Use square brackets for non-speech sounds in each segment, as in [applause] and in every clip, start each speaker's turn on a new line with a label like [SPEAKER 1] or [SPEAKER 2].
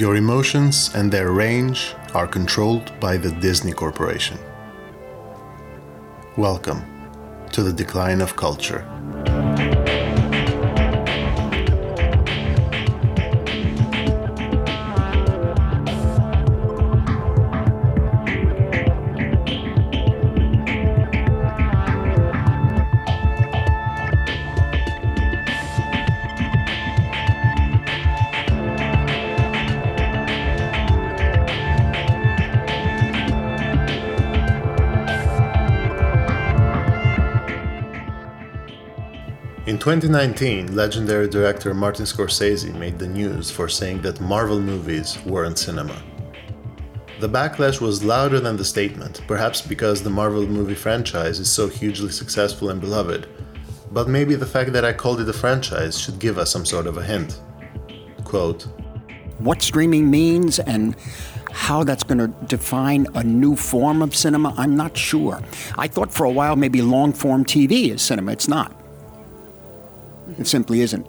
[SPEAKER 1] Your emotions and their range are controlled by the Disney Corporation. Welcome to the decline of culture. 2019, legendary director Martin Scorsese made the news for saying that Marvel movies weren't cinema. The backlash was louder than the statement, perhaps because the Marvel movie franchise is so hugely successful and beloved, but maybe the fact that I called it a franchise should give us some sort of a hint. Quote
[SPEAKER 2] What streaming means and how that's going to define a new form of cinema, I'm not sure. I thought for a while maybe long form TV is cinema. It's not. It simply isn't.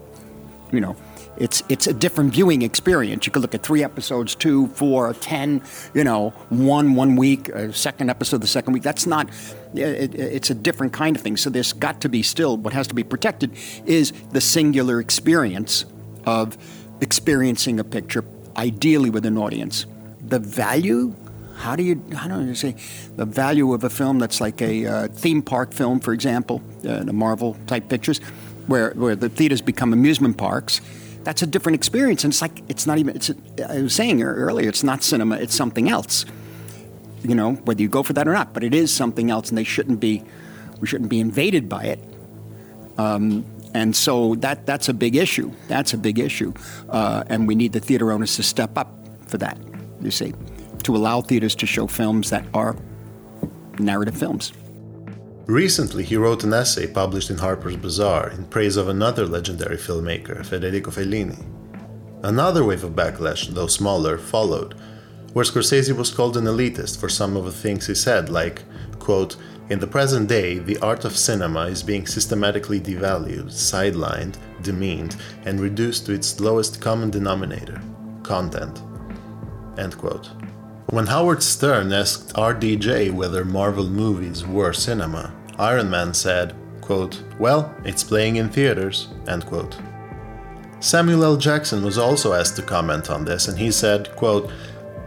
[SPEAKER 2] You know, it's it's a different viewing experience. You could look at three episodes, two, four, ten. You know, one one week, a second episode the second week. That's not. It, it's a different kind of thing. So there's got to be still what has to be protected is the singular experience of experiencing a picture, ideally with an audience. The value how do you how do you say the value of a film that's like a uh, theme park film, for example, uh, the Marvel type pictures, where where the theaters become amusement parks? That's a different experience, and it's like it's not even. It's a, I was saying earlier, it's not cinema; it's something else. You know, whether you go for that or not, but it is something else, and they shouldn't be. We shouldn't be invaded by it. Um, and so that that's a big issue. That's a big issue, uh, and we need the theater owners to step up for that. You see to allow theaters to show films that are narrative films.
[SPEAKER 1] Recently, he wrote an essay published in Harper's Bazaar in praise of another legendary filmmaker, Federico Fellini. Another wave of backlash, though smaller, followed, where Scorsese was called an elitist for some of the things he said, like, quote, in the present day, the art of cinema is being systematically devalued, sidelined, demeaned, and reduced to its lowest common denominator content. End quote. When Howard Stern asked RDJ whether Marvel movies were cinema, Iron Man said, quote, Well, it's playing in theaters, end quote. Samuel L. Jackson was also asked to comment on this, and he said, quote,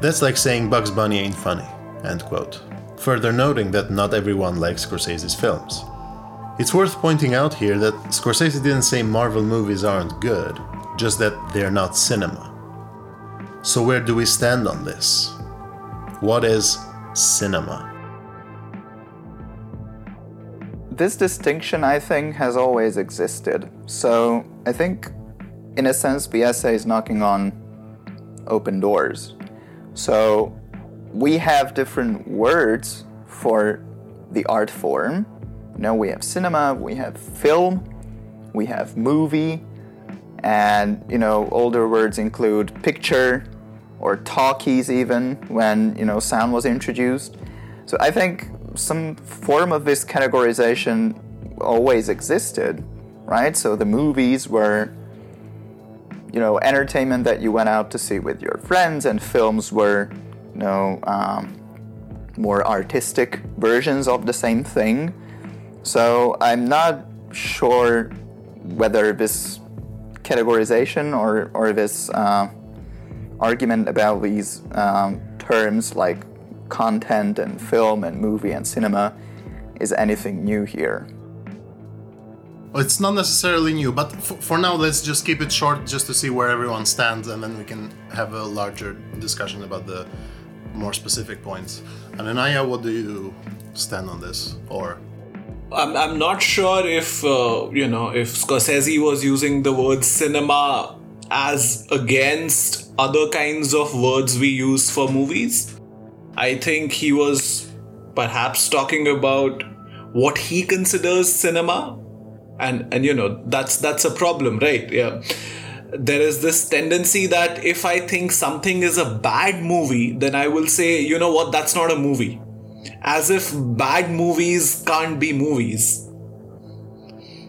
[SPEAKER 1] That's like saying Bugs Bunny ain't funny, end quote. Further noting that not everyone likes Scorsese's films. It's worth pointing out here that Scorsese didn't say Marvel movies aren't good, just that they're not cinema. So, where do we stand on this? What is cinema?
[SPEAKER 3] This distinction, I think, has always existed. So I think, in a sense, essay is knocking on open doors. So we have different words for the art form. You know, we have cinema, we have film, we have movie, and you know, older words include picture, or talkies even when you know sound was introduced. So I think some form of this categorization always existed, right? So the movies were you know entertainment that you went out to see with your friends, and films were you know um, more artistic versions of the same thing. So I'm not sure whether this categorization or or this uh, argument about these um, terms like content and film and movie and cinema is anything new here.
[SPEAKER 1] It's not necessarily new, but for, for now, let's just keep it short just to see where everyone stands, and then we can have a larger discussion about the more specific points. And Anaya, what do you stand on this? Or
[SPEAKER 4] I'm, I'm not sure if uh, you know if Scorsese was using the word cinema as against other kinds of words we use for movies. I think he was perhaps talking about what he considers cinema. And and you know that's that's a problem right? Yeah. There is this tendency that if i think something is a bad movie then i will say you know what? That's not a movie. As if bad movies can't be movies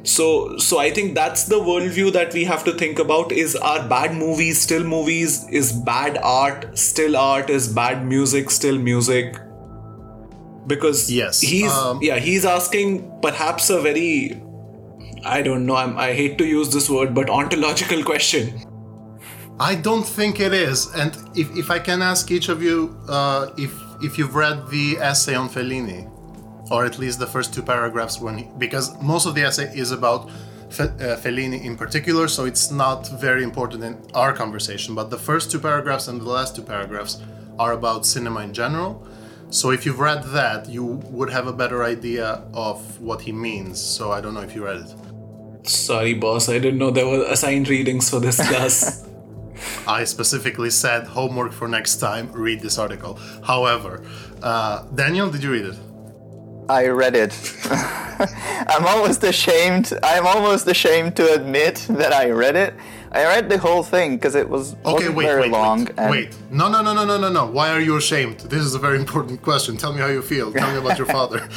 [SPEAKER 4] So, so I think that's the worldview that we have to think about. Is are bad movies still movies? Is bad art still art? Is bad music still music? Because
[SPEAKER 1] Yes,
[SPEAKER 4] he's
[SPEAKER 1] um,
[SPEAKER 4] yeah he's asking perhaps a very I don't know I'm, I hate to use this word but ontological question.
[SPEAKER 1] I don't think it is. And if, if I can ask each of you uh, if if you've read the essay on Fellini, or at least the first two paragraphs, when he, because most of the essay is about Fe, uh, Fellini in particular, so it's not very important in our conversation. But the first two paragraphs and the last two paragraphs are about cinema in general. So if you've read that, you would have a better idea of what he means. So I don't know if you read it.
[SPEAKER 4] Sorry, boss. I didn't know there were assigned readings for this class. [laughs] [laughs]
[SPEAKER 1] I specifically said homework for next time, read this article. However, uh, Daniel, did you read it?
[SPEAKER 3] I read it. [laughs] I'm almost ashamed. I'm almost ashamed to admit that I read it. I read the whole thing because it was
[SPEAKER 1] Okay,
[SPEAKER 3] wasn't
[SPEAKER 1] wait,
[SPEAKER 3] very
[SPEAKER 1] wait,
[SPEAKER 3] long.
[SPEAKER 1] wait,
[SPEAKER 3] and
[SPEAKER 1] wait. No, no, no, no, no, no, no. Why are you ashamed? This is a very [laughs] important question. Tell me how you feel. Tell me about your [laughs] father.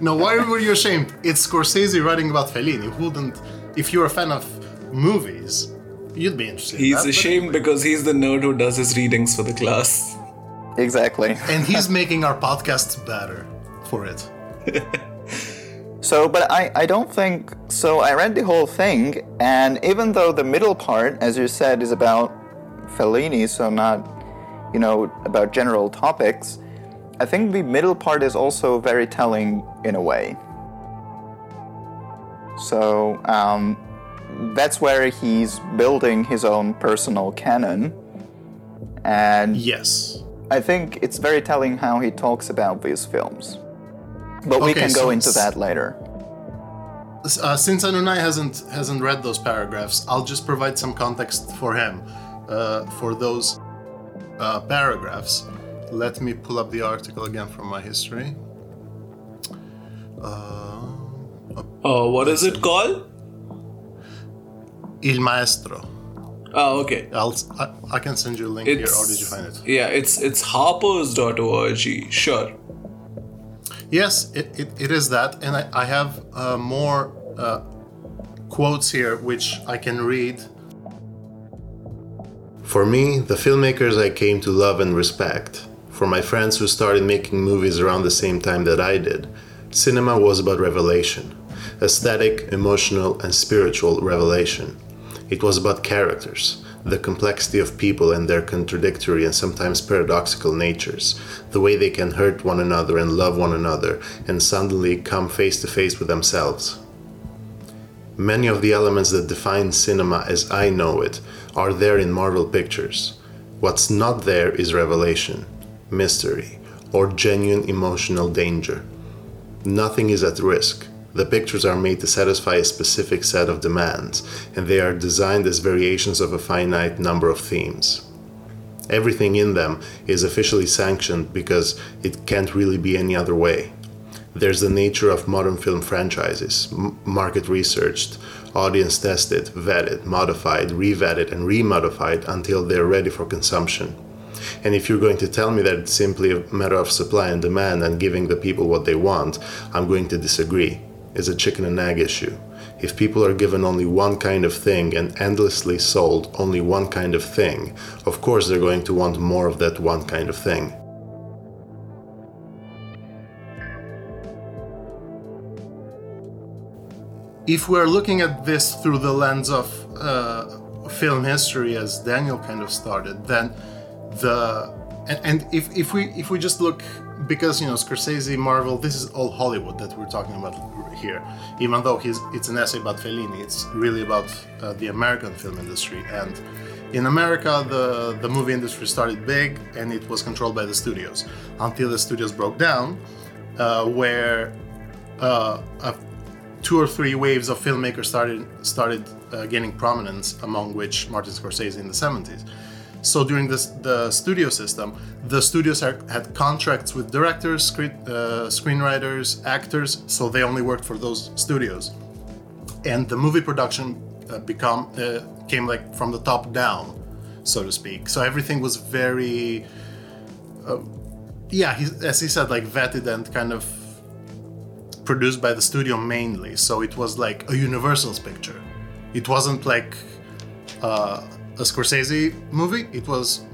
[SPEAKER 1] no, why were you ashamed? It's Scorsese writing about Fellini. Who wouldn't? If you're a fan of movies, you'd be interested. in
[SPEAKER 4] he's
[SPEAKER 1] that,
[SPEAKER 4] ashamed because he's the nerd who does his readings for the class.
[SPEAKER 3] Exactly.
[SPEAKER 1] and he's making our podcast better for it. [laughs]
[SPEAKER 3] So, but I, I don't think so. I read the whole thing, and even though the middle part, as you said, is about Fellini, so not, you know, about general topics, I think the middle part is also very telling in a way. So, um, that's where he's building his own personal canon, and
[SPEAKER 1] Yes.
[SPEAKER 3] I think it's very telling how he talks about these films. But we
[SPEAKER 1] Okay,
[SPEAKER 3] can go
[SPEAKER 1] so
[SPEAKER 3] into that later.
[SPEAKER 1] Uh, since Anunaya hasn't hasn't read those paragraphs, I'll just provide some context for him uh, for those uh, paragraphs. Let me pull up the article again from my history. Uh,
[SPEAKER 4] Uh, what is it called?
[SPEAKER 1] Il Maestro.
[SPEAKER 4] Oh, okay.
[SPEAKER 1] I'll I, I can send you a link here, or did you find it?
[SPEAKER 4] Yeah, it's it's harpers.org. Sure.
[SPEAKER 1] Yes, it, it, it is that, and I, I have uh, more uh, quotes here which I can read. For me, the filmmakers I came to love and respect, for my friends who started making movies around the same time that I did, cinema was about revelation aesthetic, emotional, and spiritual revelation. It was about characters, the complexity of people and their contradictory and sometimes paradoxical natures, the way they can hurt one another and love one another and suddenly come face to face with themselves. Many of the elements that define cinema as I know it are there in Marvel Pictures. What's not there is revelation, mystery, or genuine emotional danger. Nothing is at risk. The pictures are made to satisfy a specific set of demands, and they are designed as variations of a finite number of themes. Everything in them is officially sanctioned because it can't really be any other way. There's the nature of modern film franchises m- market researched, audience tested, vetted, modified, re-vetted, and remodified until they're ready for consumption. And if you're going to tell me that it's simply a matter of supply and demand and giving the people what they want, I'm going to disagree. It's a chicken and egg issue. If people are given only one kind of thing and endlessly sold only one kind of thing, of course they're going to want more of that one kind of thing. If we're looking at this through the lens of uh, film history, as Daniel kind of started, then the and, and if, if we if we just look because you know Scorsese, Marvel, this is all Hollywood that we're talking about here. Even though it's an essay about Fellini, it's really about uh, the American film industry. And in America, the the movie industry started big, and it was controlled by the studios until the studios broke down, uh, where uh, a two or three waves of filmmakers started started uh, gaining prominence, among which Martin Scorsese in the 70s. So during this, the studio system, the studios are, had contracts with directors, uh, screenwriters, actors, so they only worked for those studios. And the movie production uh, become uh, came like from the top down, so to speak. So everything was very, uh, yeah, he, as he said, like vetted and kind of produced by the studio mainly, so it was like a Universal's picture. It wasn't like uh, a Scorsese movie. It was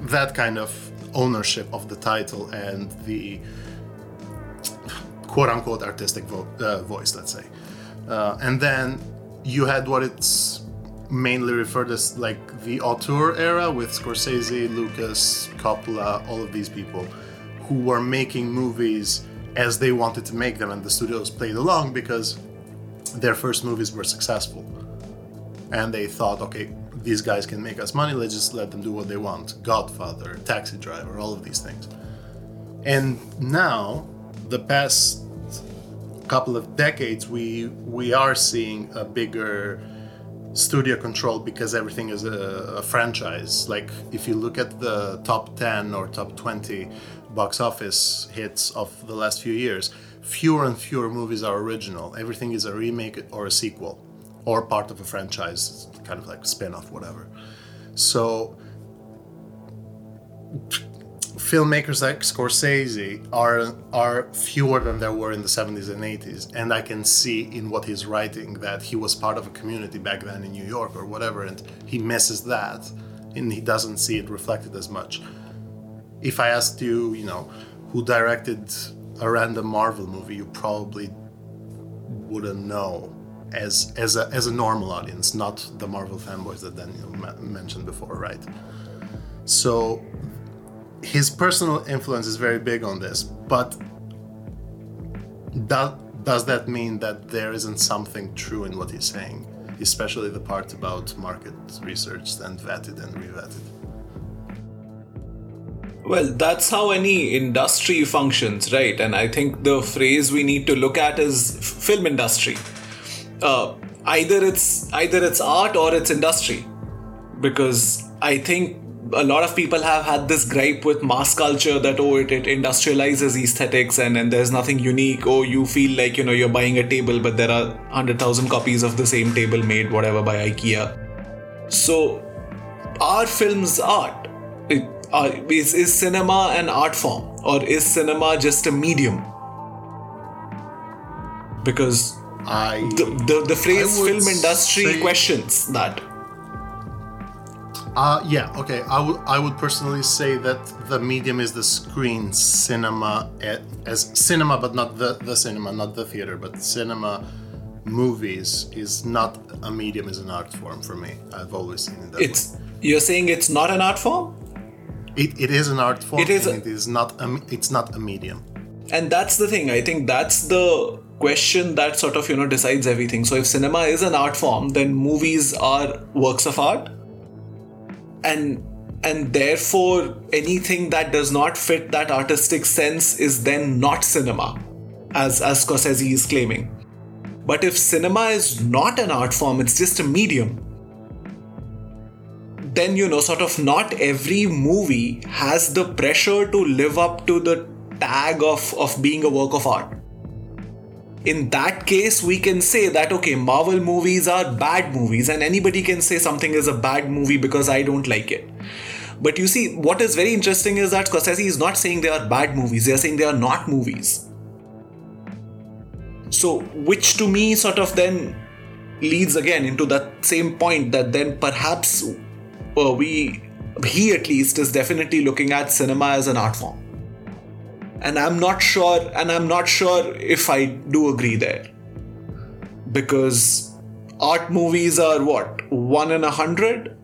[SPEAKER 1] that kind of ownership of the title and the quote unquote artistic vo- uh, voice, let's say. Uh, and then you had what it's mainly referred as like the auteur era with Scorsese, Lucas, Coppola, all of these people who were making movies as they wanted to make them, and the studios played along because their first movies were successful. And they thought, okay, these guys can make us money, let's just let them do what they want. Godfather, Taxi Driver, all of these things. And now, the past couple of decades, we we are seeing a bigger studio control because everything is a, a, franchise. Like if you look at the top 10 or top 20 box office hits of the last few years, fewer and fewer movies are original. Everything is a remake or a sequel or part of a franchise, kind of like spin-off whatever. So filmmakers like Scorsese are are fewer than there were in the 70s and 80s, and I can see in what he's writing that he was part of a community back then in New York or whatever, and he misses that, and he doesn't see it reflected as much. If I asked you, you know, who directed a random Marvel movie, you probably wouldn't know as as a as a normal audience, not the Marvel fanboys that Daniel ma- mentioned before, right? So his personal influence is very big on this, but does does that mean that there isn't something true in what he's saying, especially the part about market researched and vetted and revetted?
[SPEAKER 4] Well, that's how any industry functions, right? And I think the phrase we need to look at is film industry. Uh, either it's either it's art or it's industry, because I think a lot of people have had this gripe with mass culture that oh it, it industrializes aesthetics and, and there's nothing unique. Oh you feel like you know you're buying a table but there are 100000 copies of the same table made whatever by ikea. So are films art it, uh, is, is cinema an art form? Or is cinema just a medium? Because
[SPEAKER 1] I
[SPEAKER 4] the, the, the phrase film industry
[SPEAKER 1] say-
[SPEAKER 4] questions that
[SPEAKER 1] Uh, yeah, okay. I would I would personally say that the medium is the screen cinema a- as cinema, but not the the cinema, not the theater, but cinema movies is not a medium, is an art form for me. I've always seen it that
[SPEAKER 4] it's you're saying it's not an art form.
[SPEAKER 1] It, it is an art form.
[SPEAKER 4] It is, a,
[SPEAKER 1] it is not a, it's not a medium.
[SPEAKER 4] and that's the thing i think that's the question that sort of you know decides everything. So if cinema is an art form then movies are works of art. And and therefore anything that does not fit that artistic sense is then not cinema as as Scorsese is claiming. But if cinema is not an art form it's just a medium then you know sort of not every movie has the pressure to live up to the tag of of being a work of art in that case we can say that okay marvel movies are bad movies and anybody can say something is a bad movie because i don't like it. But you see what is very interesting is that scorsese is not saying they are bad movies they are saying they are not movies. So which to me sort of then leads again into that same point that then perhaps uh, we he at least is definitely looking at cinema as an art form and i'm not sure and i'm not sure if i do agree there. Because art movies are what? One in a hundred?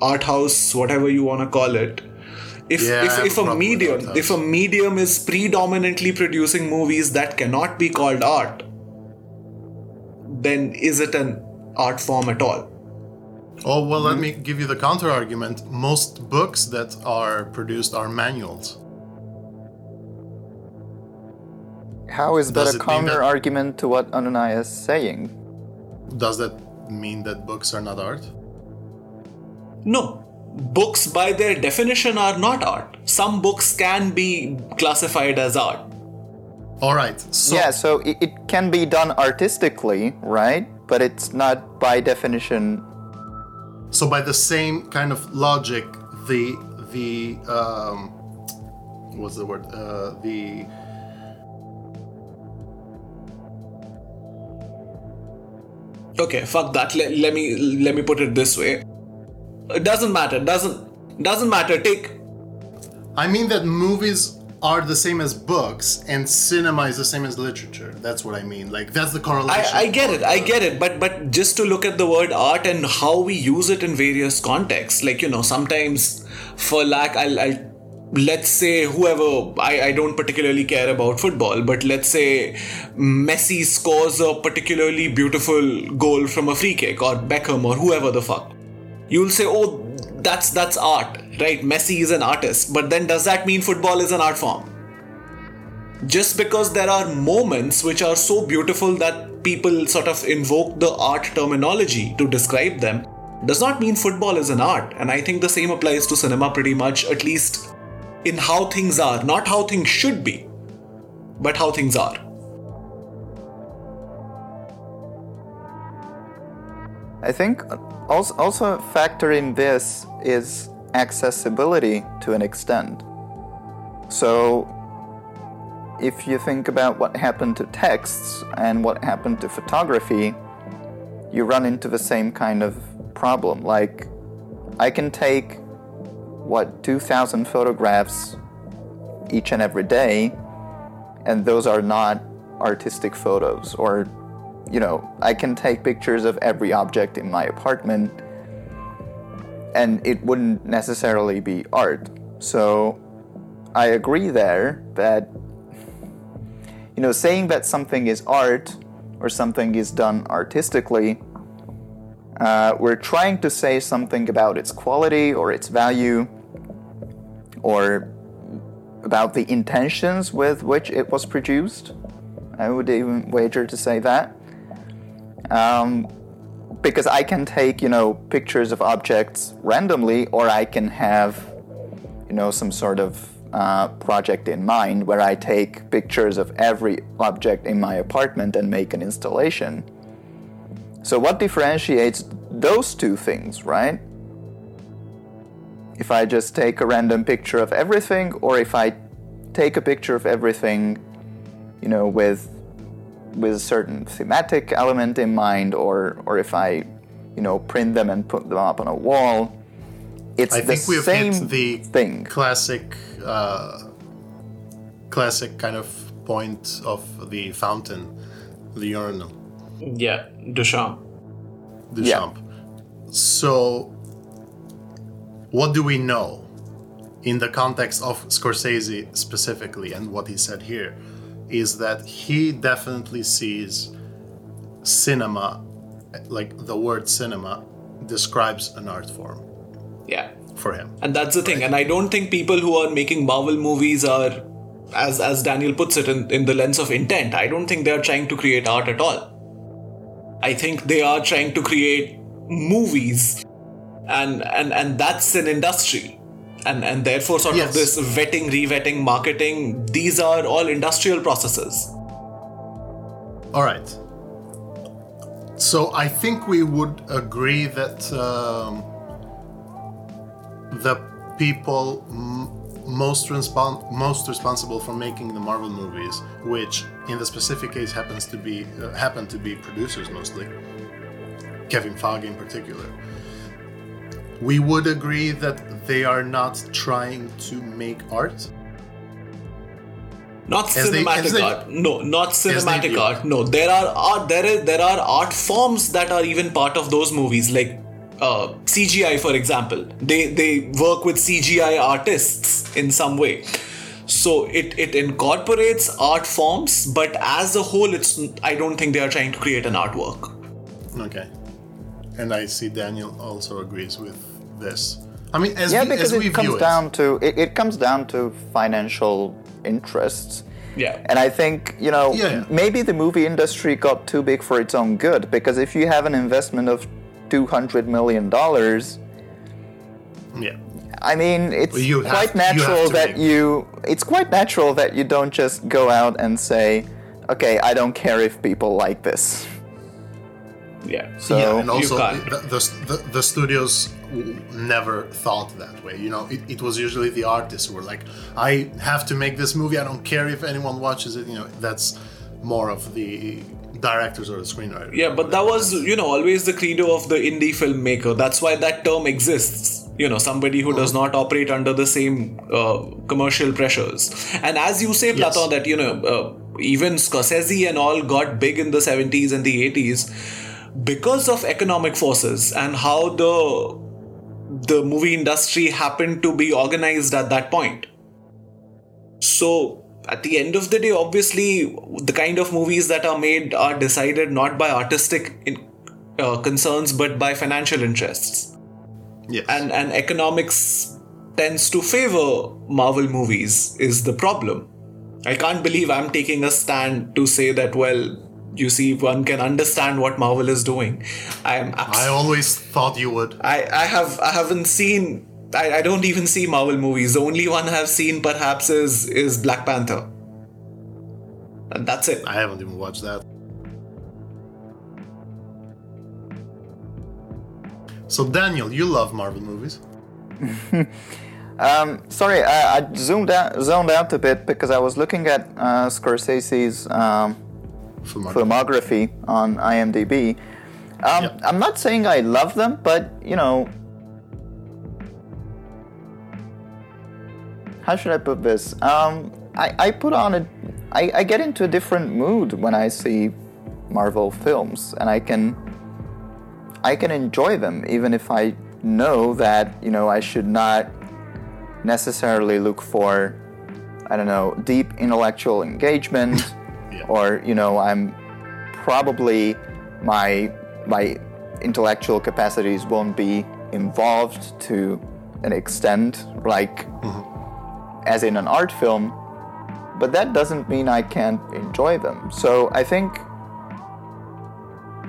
[SPEAKER 4] Art house whatever you want to call it. If
[SPEAKER 1] Yeah,
[SPEAKER 4] if, if
[SPEAKER 1] a
[SPEAKER 4] a medium if a medium is predominantly producing movies that cannot be called art then is it an art form at all?
[SPEAKER 1] Oh well, let hmm? me give you the counter argument. Most books that are produced are manuals.
[SPEAKER 3] How is that
[SPEAKER 1] Does
[SPEAKER 3] a
[SPEAKER 1] it mean that-
[SPEAKER 3] counter argument to what Anunaya is saying?
[SPEAKER 1] Does that mean that books are not art?
[SPEAKER 4] No. Books, by their definition, are not art. Some books can be classified as art.
[SPEAKER 1] All right. So
[SPEAKER 3] yeah, so it, it can be done artistically, right? But it's not by definition.
[SPEAKER 1] So by the same kind of logic, the the um, what's the word? Uh, the
[SPEAKER 4] Okay, fuck that. Let, let me let me put it this way. It doesn't matter. Doesn't doesn't matter. Take
[SPEAKER 1] I mean that movies are the same as books and cinema is the same as literature. That's what I mean. Like that's the correlation.
[SPEAKER 4] I, I get it, I get it, but but just to look at the word art and how we use it in various contexts, like you know, sometimes for lack, I'll, I'll let's say whoever I, I don't particularly care about football, but let's say Messi scores a particularly beautiful goal from a free kick or Beckham or whoever the fuck. You'll say, oh, that's that's art, right? Messi is an artist, but then does that mean football is an art form? Just because there are moments which are so beautiful that people sort of invoke the art terminology to describe them does not mean football is an art. And I think the same applies to cinema pretty much, at least in how things are, not how things should be, but how things are.
[SPEAKER 3] I think also, also factor in this is accessibility to an extent. So, if you think about what happened to texts and what happened to photography, you run into the same kind of problem. Like, I can take what 2,000 photographs each and every day, and those are not artistic photos. Or, you know, I can take pictures of every object in my apartment, and it wouldn't necessarily be art. So, I agree there that, you know, saying that something is art or something is done artistically uh, we're trying to say something about its quality or its value or about the intentions with which it was produced. I would even wager to say that. Um, because I can take, you know, pictures of objects randomly, or I can have, you know, some sort of uh, project in mind where I take pictures of every object in my apartment and make an installation. So, what differentiates those two things, right? If I just take a random picture of everything, or if I take a picture of everything, you know, with with a certain thematic element in mind, or or if I, you know, print them and put them up on a wall, it's
[SPEAKER 1] I
[SPEAKER 3] the
[SPEAKER 1] think we've
[SPEAKER 3] same
[SPEAKER 1] hit the
[SPEAKER 3] thing.
[SPEAKER 1] classic, uh, classic kind of point of the fountain, the urinal,
[SPEAKER 4] Yeah, Duchamp.
[SPEAKER 1] Duchamp. Yeah. So, what do we know in the context of Scorsese specifically, and what he said here, is that he definitely sees cinema, like the word cinema, describes an art form
[SPEAKER 4] Yeah.
[SPEAKER 1] for him.
[SPEAKER 4] And that's the thing. And I don't think people who are making Marvel movies are, as as Daniel puts it, in, in the lens of intent. I don't think they are trying to create art at all. I think they are trying to create movies, and and and that's an industry. And, and therefore, sort
[SPEAKER 1] Yes.
[SPEAKER 4] of this vetting, revetting, marketing, these are all industrial processes.
[SPEAKER 1] All right. So I think we would agree that um, the people m- most respon- most responsible for making the Marvel movies, which in the specific case happens to be uh, happen to be producers mostly, Kevin Feige in particular. We would agree that they are not trying to make art.
[SPEAKER 4] Not
[SPEAKER 1] As
[SPEAKER 4] cinematic
[SPEAKER 1] they-
[SPEAKER 4] art. No, not cinematic art. No, there are art. There is there are art forms that are even part of those movies, like uh, CGI, for example. They they work with CGI artists in some way. So it it incorporates art forms, but as a whole, it's I don't think they are trying to create an artwork.
[SPEAKER 1] Okay. And I see Daniel also agrees with this. I mean, as
[SPEAKER 3] Yeah,
[SPEAKER 1] we,
[SPEAKER 3] because
[SPEAKER 1] as we
[SPEAKER 3] it comes
[SPEAKER 1] view
[SPEAKER 3] down to it, it comes down to financial interests.
[SPEAKER 4] Yeah.
[SPEAKER 3] And I think, you know,
[SPEAKER 1] Yeah, yeah.
[SPEAKER 3] maybe the movie industry got too big for its own good because if you have an investment of 200 million dollars,
[SPEAKER 1] Yeah.
[SPEAKER 3] I mean, it's
[SPEAKER 1] Well, you
[SPEAKER 3] quite
[SPEAKER 1] have
[SPEAKER 3] natural
[SPEAKER 1] to
[SPEAKER 3] that you it's quite natural that you don't just go out and say, "Okay, I don't care if people like this."
[SPEAKER 4] Yeah.
[SPEAKER 3] So
[SPEAKER 1] yeah, and
[SPEAKER 4] you
[SPEAKER 1] also
[SPEAKER 4] can't.
[SPEAKER 1] the, the, the, the studios never thought that way. You know, it, it was usually the artists who were like, I have to make this movie. I don't care if anyone watches it. You know, that's more of the directors or the screenwriters.
[SPEAKER 4] Yeah, but that was, you know, always the credo of the indie filmmaker. That's why that term exists. You know, somebody who does not operate under the same uh, commercial pressures. And as you say,
[SPEAKER 1] Yes.
[SPEAKER 4] Platon, that, you know, uh, even Scorsese and all got big in the 70s and the 80s because of economic forces and how the the movie industry happened to be organized at that point. So, at the end of the day, obviously, the kind of movies that are made are decided not by artistic in, uh, concerns but by financial interests.
[SPEAKER 1] Yes.
[SPEAKER 4] And, and economics tends to favor Marvel movies, is the problem. I can't believe I'm taking a stand to say that, well, you see, one can understand what Marvel is doing. I'm abs-
[SPEAKER 1] I always thought you would.
[SPEAKER 4] I, I have I haven't seen I, I don't even see Marvel movies. The only one I've seen perhaps is is Black Panther. And that's it.
[SPEAKER 1] I haven't even watched that. So Daniel, you love Marvel movies. [laughs]
[SPEAKER 3] um, Sorry, I, I zoomed out, zoned out a bit because I was looking at uh, Scorsese's um,
[SPEAKER 1] Filmography.
[SPEAKER 3] filmography on IMDb. Um,
[SPEAKER 1] Yep.
[SPEAKER 3] I'm not saying I love them, but you know, how should I put this? Um, I, I put on a, I, I get into a different mood when I see Marvel films, and I can, I can enjoy them even if I know that you know I should not necessarily look for, I don't know, deep intellectual engagement. [laughs] or you know I'm probably my my intellectual capacities won't be involved to an extent like as in an art film but that doesn't mean I can't enjoy them. So I think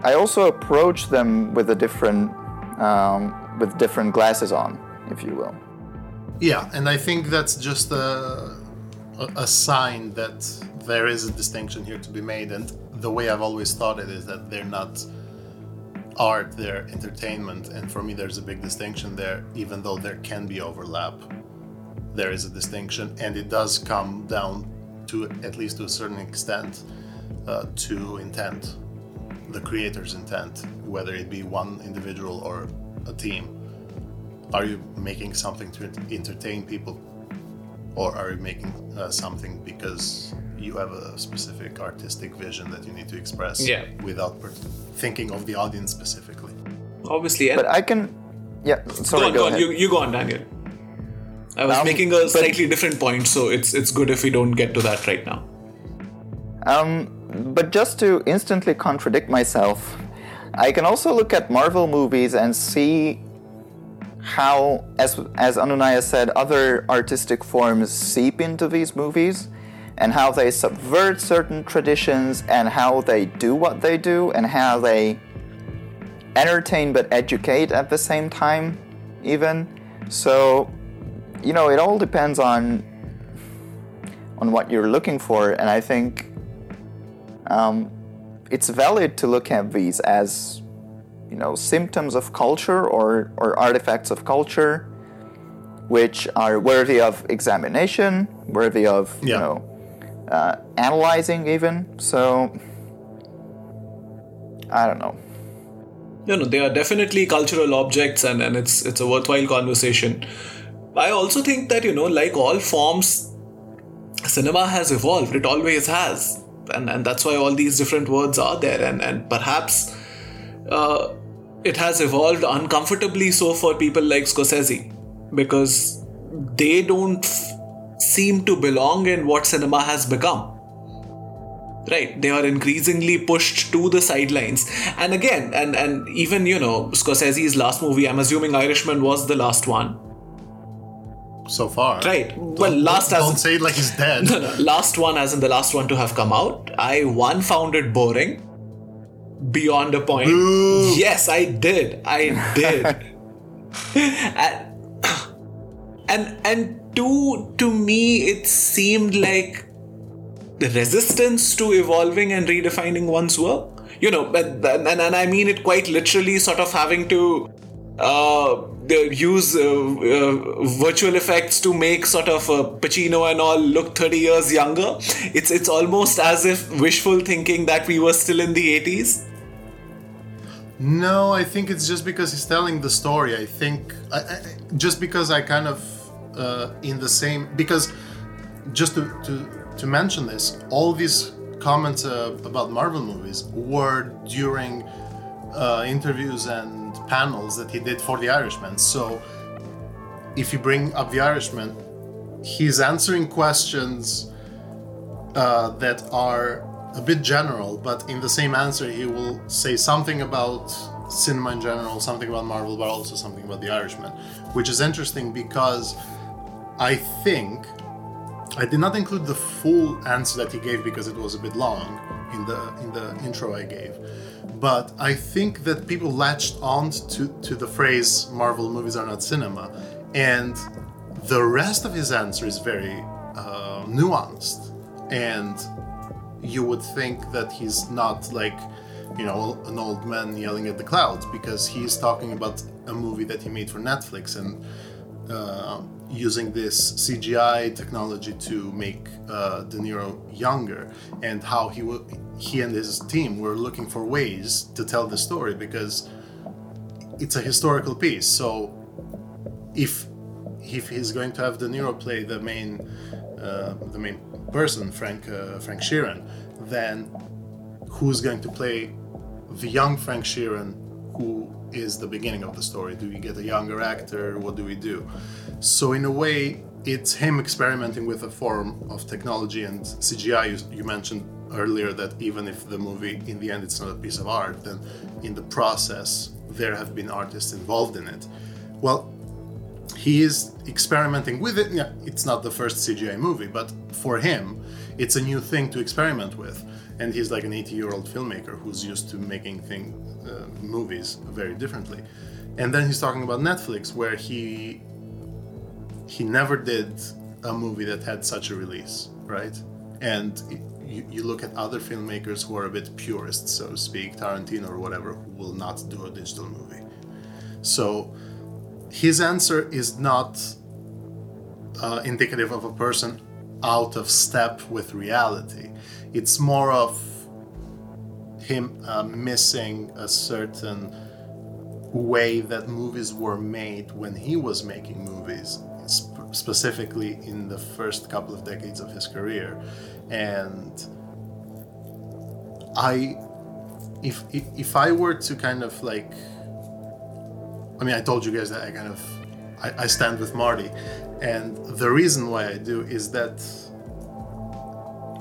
[SPEAKER 3] I also approach them with a different um, with different glasses on if you will.
[SPEAKER 1] Yeah, and I think that's just a, a sign that there is a distinction here to be made. And the way I've always thought it is that they're not art, they're entertainment. And for me, there's a big distinction there, even though there can be overlap. There is a distinction, and it does come down to, at least to a certain extent, uh, to intent, the creator's intent, whether it be one individual or a team are you making something to entertain people or are you making uh, something because you have a specific artistic vision that you need to express
[SPEAKER 4] Yeah.
[SPEAKER 1] without per- thinking of the audience specifically
[SPEAKER 4] Obviously. And
[SPEAKER 3] but I can yeah
[SPEAKER 4] go on,
[SPEAKER 3] go,
[SPEAKER 4] go on.
[SPEAKER 3] ahead.
[SPEAKER 4] You, you go on, Daniel. I was
[SPEAKER 3] Um,
[SPEAKER 4] making a
[SPEAKER 3] but-
[SPEAKER 4] slightly different point, so it's it's good if we don't get to that right now.
[SPEAKER 3] Um, but just to instantly contradict myself, I can also look at Marvel movies and see how, as as Anunaya said, other artistic forms seep into these movies, and how they subvert certain traditions, and how they do what they do, and how they entertain but educate at the same time, even. So, you know, it all depends on on what you're looking for, and I think um, it's valid to look at these as you know symptoms of culture or, or artifacts of culture which are worthy of examination worthy of you know uh, analyzing even so i don't know
[SPEAKER 4] No, no, they are definitely cultural objects, and, and it's it's a worthwhile conversation. I also think that you know, like all forms, cinema has evolved. It always has, and and that's why all these different words are there, and and perhaps uh, it has evolved uncomfortably so for people like Scorsese because they don't f- seem to belong in what cinema has become. Right they are increasingly pushed to the sidelines. And again and and even you know scorsese's last movie i'm assuming irishman was the last one.
[SPEAKER 1] So far.
[SPEAKER 4] Right well last as
[SPEAKER 1] don't say it like he's dead. [laughs]
[SPEAKER 4] No, no, last one as in the last one to have come out. I one found it boring. Beyond a point. Yes i did. I did. [laughs] [laughs] And, and and to to me it seemed like the resistance to evolving and redefining one's work you know and, and, and i mean it quite literally sort of having to uh, use uh, uh, virtual effects to make sort of uh, Pacino and all look 30 years younger. It's it's almost as if wishful thinking that we were still in the 80s.
[SPEAKER 1] No, I think it's just because he's telling the story. I think I, I, just because I kind of uh, in the same because just to, to to mention this, all these comments uh, about Marvel movies were during uh, interviews and panels that he did for The Irishman. So if you bring up The Irishman, he's answering questions uh, that are a bit general, but in the same answer, he will say something about cinema in general, something about Marvel, but also something about The Irishman, which is interesting because I think I did not include the full answer that he gave because it was a bit long in the in the intro I gave. But I think that people latched on to, to the phrase Marvel movies are not cinema, and the rest of his answer is very uh, nuanced and you would think that he's not like you know an old man yelling at the clouds because he's talking about a movie that he made for netflix and uh, using this cgi technology to make uh, de niro younger and how he w- he and his team were looking for ways to tell the story because it's a historical piece. So if if he's going to have de niro play the main uh, the main person, Frank uh, Frank Sheeran, then who's going to play the young Frank Sheeran, who is the beginning of the story? Do we get a younger actor? What do we do? So in a way, it's him experimenting with a form of technology and CGI. You, you mentioned earlier that even if the movie in the end it's not a piece of art, then in the process there have been artists involved in it. Well, he is experimenting with it. Yeah, it's not the first CGI movie, but for him, it's a new thing to experiment with. And he's like an 80 year old filmmaker who's used to making thing, uh, movies very differently. And then he's talking about Netflix, where he he never did a movie that had such a release, right? And you, you look at other filmmakers who are a bit purists, so to speak, Tarantino or whatever, who will not do a digital movie. So his answer is not uh, indicative of a person out of step with reality. It's more of him uh, missing a certain way that movies were made when he was making movies, sp- specifically in the first couple of decades of his career. And I, if, if, if I were to kind of like I mean, I told you guys that I kind of I, I, stand with Marty, and the reason why I do is that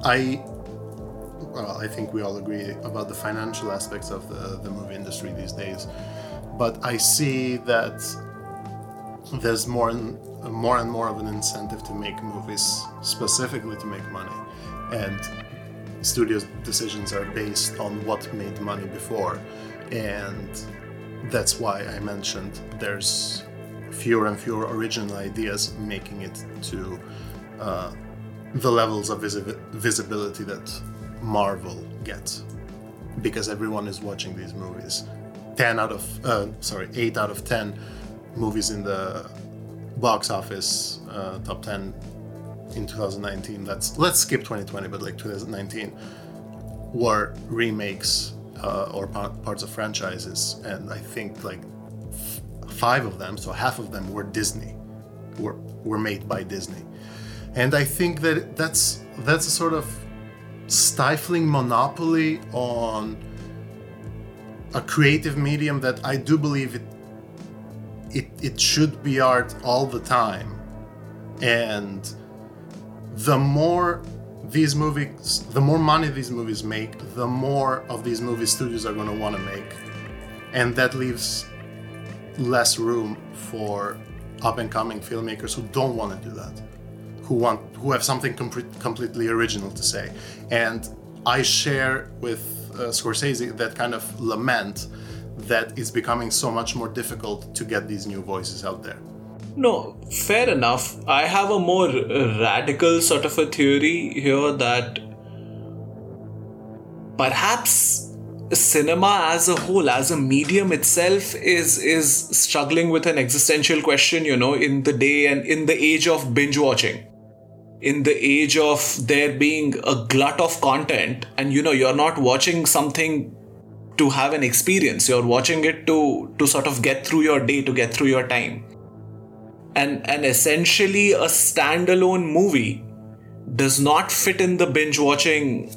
[SPEAKER 1] I well, I think we all agree about the financial aspects of the, the movie industry these days, but I see that there's more and more and more of an incentive to make movies specifically to make money, and studios' decisions are based on what made money before, and that's why I mentioned there's fewer and fewer original ideas making it to uh, the levels of visi- visibility that Marvel gets because everyone is watching these movies. 10 out of, uh, sorry, 8 out of 10 movies in the box office uh, top 10 in 2019. Let's let's skip 2020, but like 2019 were remakes uh, or parts of franchises, and I think like five of them, so half of them were Disney, were were made by Disney, and I think that that's that's a sort of stifling monopoly on a creative medium that I do believe it it, it should be art all the time, and the more these movies, the more money these movies make, the more of these movie studios are going to want to make. And that leaves less room for up and coming filmmakers who don't want to do that, who want who have something com- completely original to say. And I share with uh, Scorsese that kind of lament that it's becoming so much more difficult to get these new voices out there.
[SPEAKER 4] No, fair enough. I have a more radical sort of a theory here that perhaps cinema as a whole as a medium itself is is struggling with an existential question you know in the day and in the age of binge watching in the age of there being a glut of content and you know you're not watching something to have an experience. You're watching it to to sort of get through your day to get through your time. And and essentially a standalone movie does not fit in the binge watching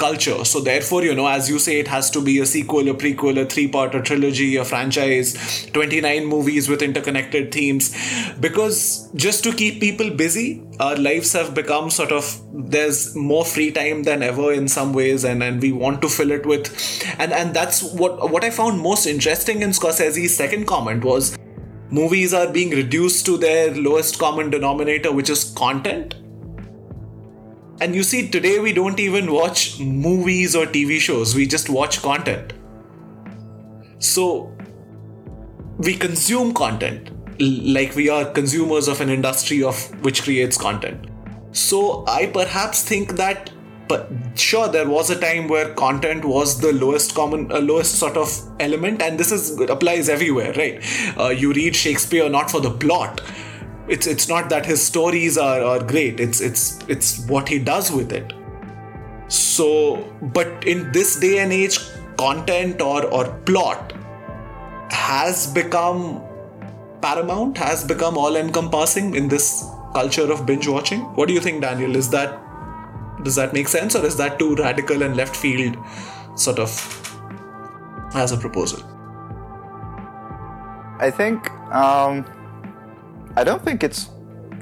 [SPEAKER 4] culture. So therefore, you know, as you say, it has to be a sequel, a prequel, a three-part, a trilogy, a franchise, 29 movies with interconnected themes. Because just to keep people busy, our lives have become sort of there's more free time than ever in some ways, and, and we want to fill it with and, and that's what what I found most interesting in Scorsese's second comment was movies are being reduced to their lowest common denominator, which is content and you see, today we don't even watch movies or TV shows, we just watch content. So, we consume content like we are consumers of an industry of which creates content. So, I perhaps think that but sure there was a time where content was the lowest common uh, lowest sort of element and this is applies everywhere right uh, you read shakespeare not for the plot it's it's not that his stories are, are great. It's it's it's what he does with it. So but in this day and age content or or plot has become paramount has become all encompassing in this culture of binge watching. What do you think daniel? Is that does that make sense or is that too radical and left field sort of as a proposal?
[SPEAKER 3] I think um I don't think it's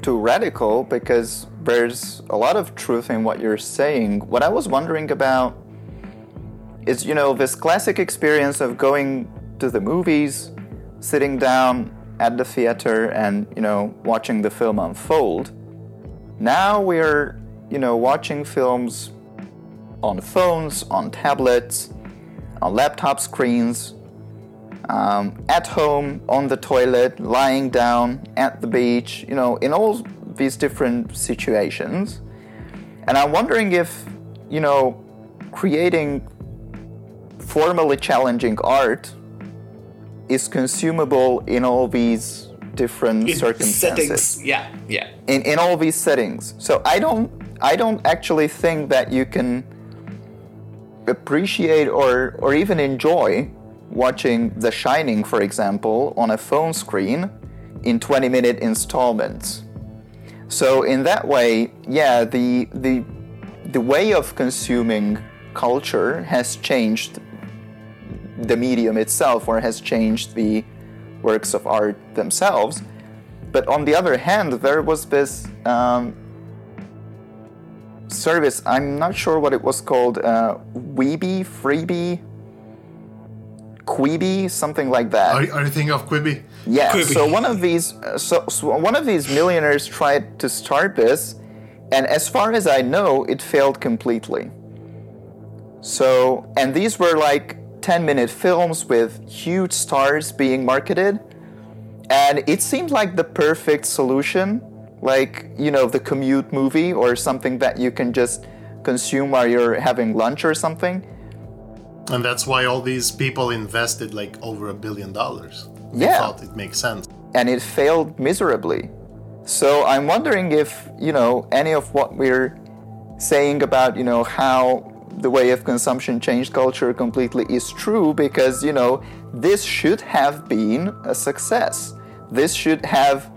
[SPEAKER 3] too radical because there's a lot of truth in what you're saying. What I was wondering about is, you know, this classic experience of going to the movies, sitting down at the theater and, you know, watching the film unfold. Now we're, you know, watching films on phones, on tablets, on laptop screens, um, at home, on the toilet, lying down, at the beach, you know, in all these different situations. And I'm wondering if, you know, creating formally challenging art is consumable in all these different
[SPEAKER 4] in
[SPEAKER 3] circumstances.
[SPEAKER 4] Settings. Yeah, yeah.
[SPEAKER 3] In in all these settings. So I don't I don't actually think that you can appreciate or or even enjoy watching The Shining, for example, on a phone screen in 20 minute installments. So in that way, yeah, the the the way of consuming culture has changed the medium itself or has changed the works of art themselves. But on the other hand, there was this um, service, I'm not sure what it was called, uh, Weeby, Freebie, Quibi, something like that.
[SPEAKER 1] Are, are you thinking of Quibi?
[SPEAKER 3] Yeah.
[SPEAKER 4] Quibi.
[SPEAKER 3] So one of these, uh, so, so one of these millionaires tried to start this, and as far as I know, it failed completely. So, and these were like 10 minute films with huge stars being marketed. And it seemed like the perfect solution, like, you know, the commute movie or something that you can just consume while you're having lunch or something.
[SPEAKER 1] And that's why all these people invested like over a billion dollars. They
[SPEAKER 3] Yeah.
[SPEAKER 1] thought it makes sense.
[SPEAKER 3] and it failed miserably. So I'm wondering if, you know, any of what we're saying about, you know, how the way of consumption changed culture completely is true because, you know, this should have been a success. This should have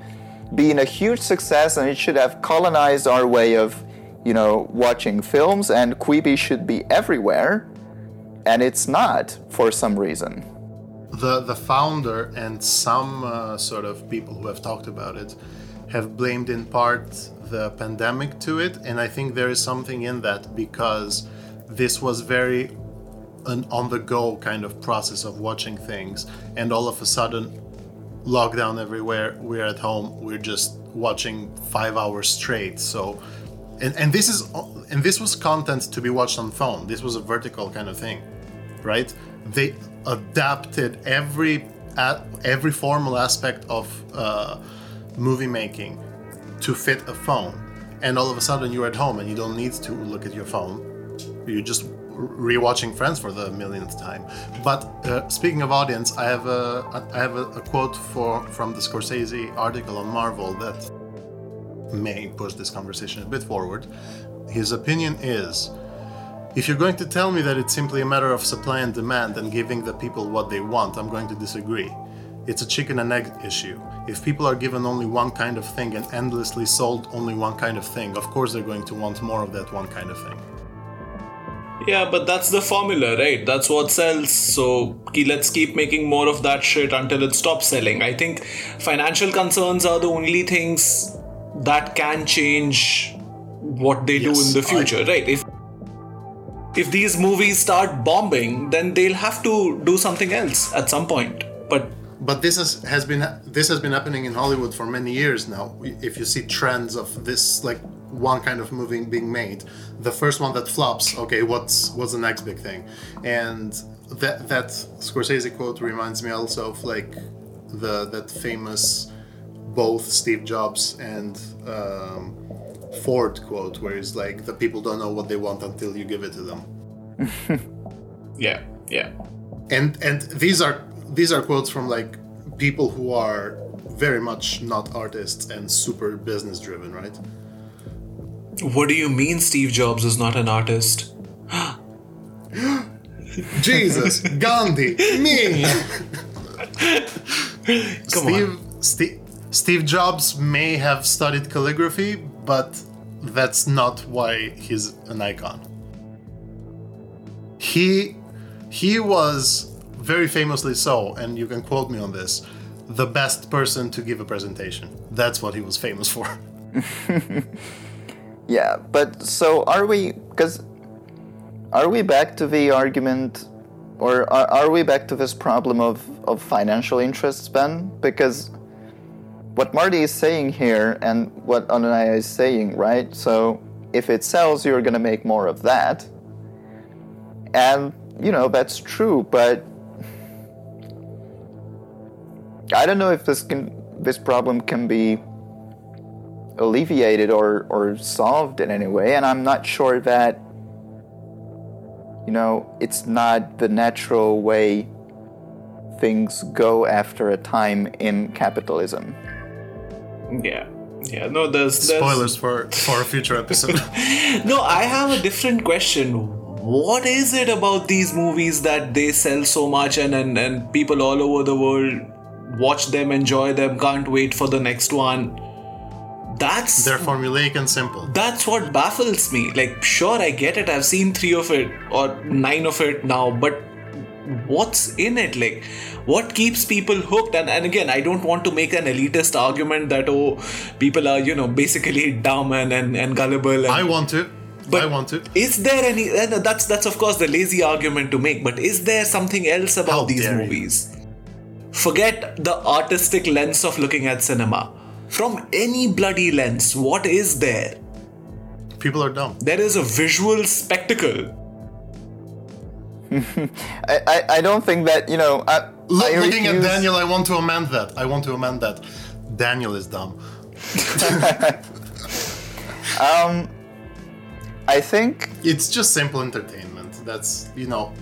[SPEAKER 3] been a huge success and it should have colonized our way of, you know, watching films and Quibi should be everywhere. And it's not for some reason.
[SPEAKER 1] the the founder and some uh, sort of people who have talked about it have blamed in part the pandemic to it. And i think there is something in that because this was very an on the go kind of process of watching things. And all of a sudden lockdown everywhere we're at home we're just watching 5 hours straight. So and, and this is and this was content to be watched on phone. This was a vertical kind of thing right they adapted every every formal aspect of uh, movie making to fit a phone and all of a sudden you're at home and you don't need to look at your phone You're just rewatching Friends for the millionth time. But uh, speaking of audience, I have a I have a, a quote for from the Scorsese article on Marvel that may push this conversation a bit forward. His opinion is. If you're going to tell me that it's simply a matter of supply and demand and giving the people what they want, I'm going to disagree. It's a chicken and egg issue. If people are given only one kind of thing and endlessly sold only one kind of thing, of course they're going to want more of that one kind of thing.
[SPEAKER 4] Yeah, but that's the formula, right? That's what sells. So let's keep making more of that shit until it stops selling. I think financial concerns are the only things that can change what they yes, do in the future, I... right? If if these movies start bombing, then they'll have to do something else at some point. But
[SPEAKER 1] but this has, been this has been happening in Hollywood for many years now. If you see trends of this like one kind of movie being made, the first one that flops, okay, what's what's the next big thing? And that that Scorsese quote reminds me also of like the that famous both Steve Jobs and um, Ford quote, where it's like the people don't know what they want until you give it to them. [laughs]
[SPEAKER 4] yeah, yeah.
[SPEAKER 1] And and these are these are quotes from like people who are very much not artists and super business driven, right?
[SPEAKER 4] What do you mean Steve Jobs is not an artist? [gasps]
[SPEAKER 1] Jesus, Gandhi, me. [laughs]
[SPEAKER 4] Come
[SPEAKER 1] Steve,
[SPEAKER 4] on.
[SPEAKER 1] Steve, Steve Jobs may have studied calligraphy, but that's not why he's an icon. He he was very famously so, and you can quote me on this, the best person to give a presentation. That's what he was famous for. [laughs]
[SPEAKER 3] yeah, but so are we, because are we back to the argument, or are, are we back to this problem of, of financial interests, Ben? Because what Marty is saying here and what Anunaya is saying, right? So if it sells, you're going to make more of that. And, you know, that's true, but I don't know if this can this problem can be alleviated or, or solved in any way, and I'm not sure that you know it's not the natural way things go after a time in capitalism.
[SPEAKER 4] Yeah. Yeah, no, there's, there's...
[SPEAKER 1] spoilers for for a future episode. [laughs]
[SPEAKER 4] no, I have a different question what is it about these movies that they sell so much and, and, and people all over the world watch them, enjoy them, can't wait for the next one. That's
[SPEAKER 1] they're formulaic and simple.
[SPEAKER 4] That's what baffles me. Like, sure, I get it. I've seen three of it or nine of it now, but Mm-hmm. what's in it? Like, what keeps people hooked? And, and again, I don't want to make an elitist argument that oh, people are you know basically [laughs] dumb and and, and gullible. And,
[SPEAKER 1] I want to.
[SPEAKER 4] But
[SPEAKER 1] I want to.
[SPEAKER 4] Is there any? Uh, that's that's of course the lazy argument to make. But is there something else about
[SPEAKER 1] How
[SPEAKER 4] these movies? You? Forget the artistic lens of looking at cinema. From any bloody lens, what is there?
[SPEAKER 1] People are dumb.
[SPEAKER 4] There is a visual spectacle. [laughs]
[SPEAKER 3] I, I, I, don't think that, you know. I,
[SPEAKER 1] Look, looking refuse... at Daniel, I want to amend that. I want to amend that. Daniel is dumb. [laughs]
[SPEAKER 3] um, I think.
[SPEAKER 1] It's just simple entertainment. That's, you know,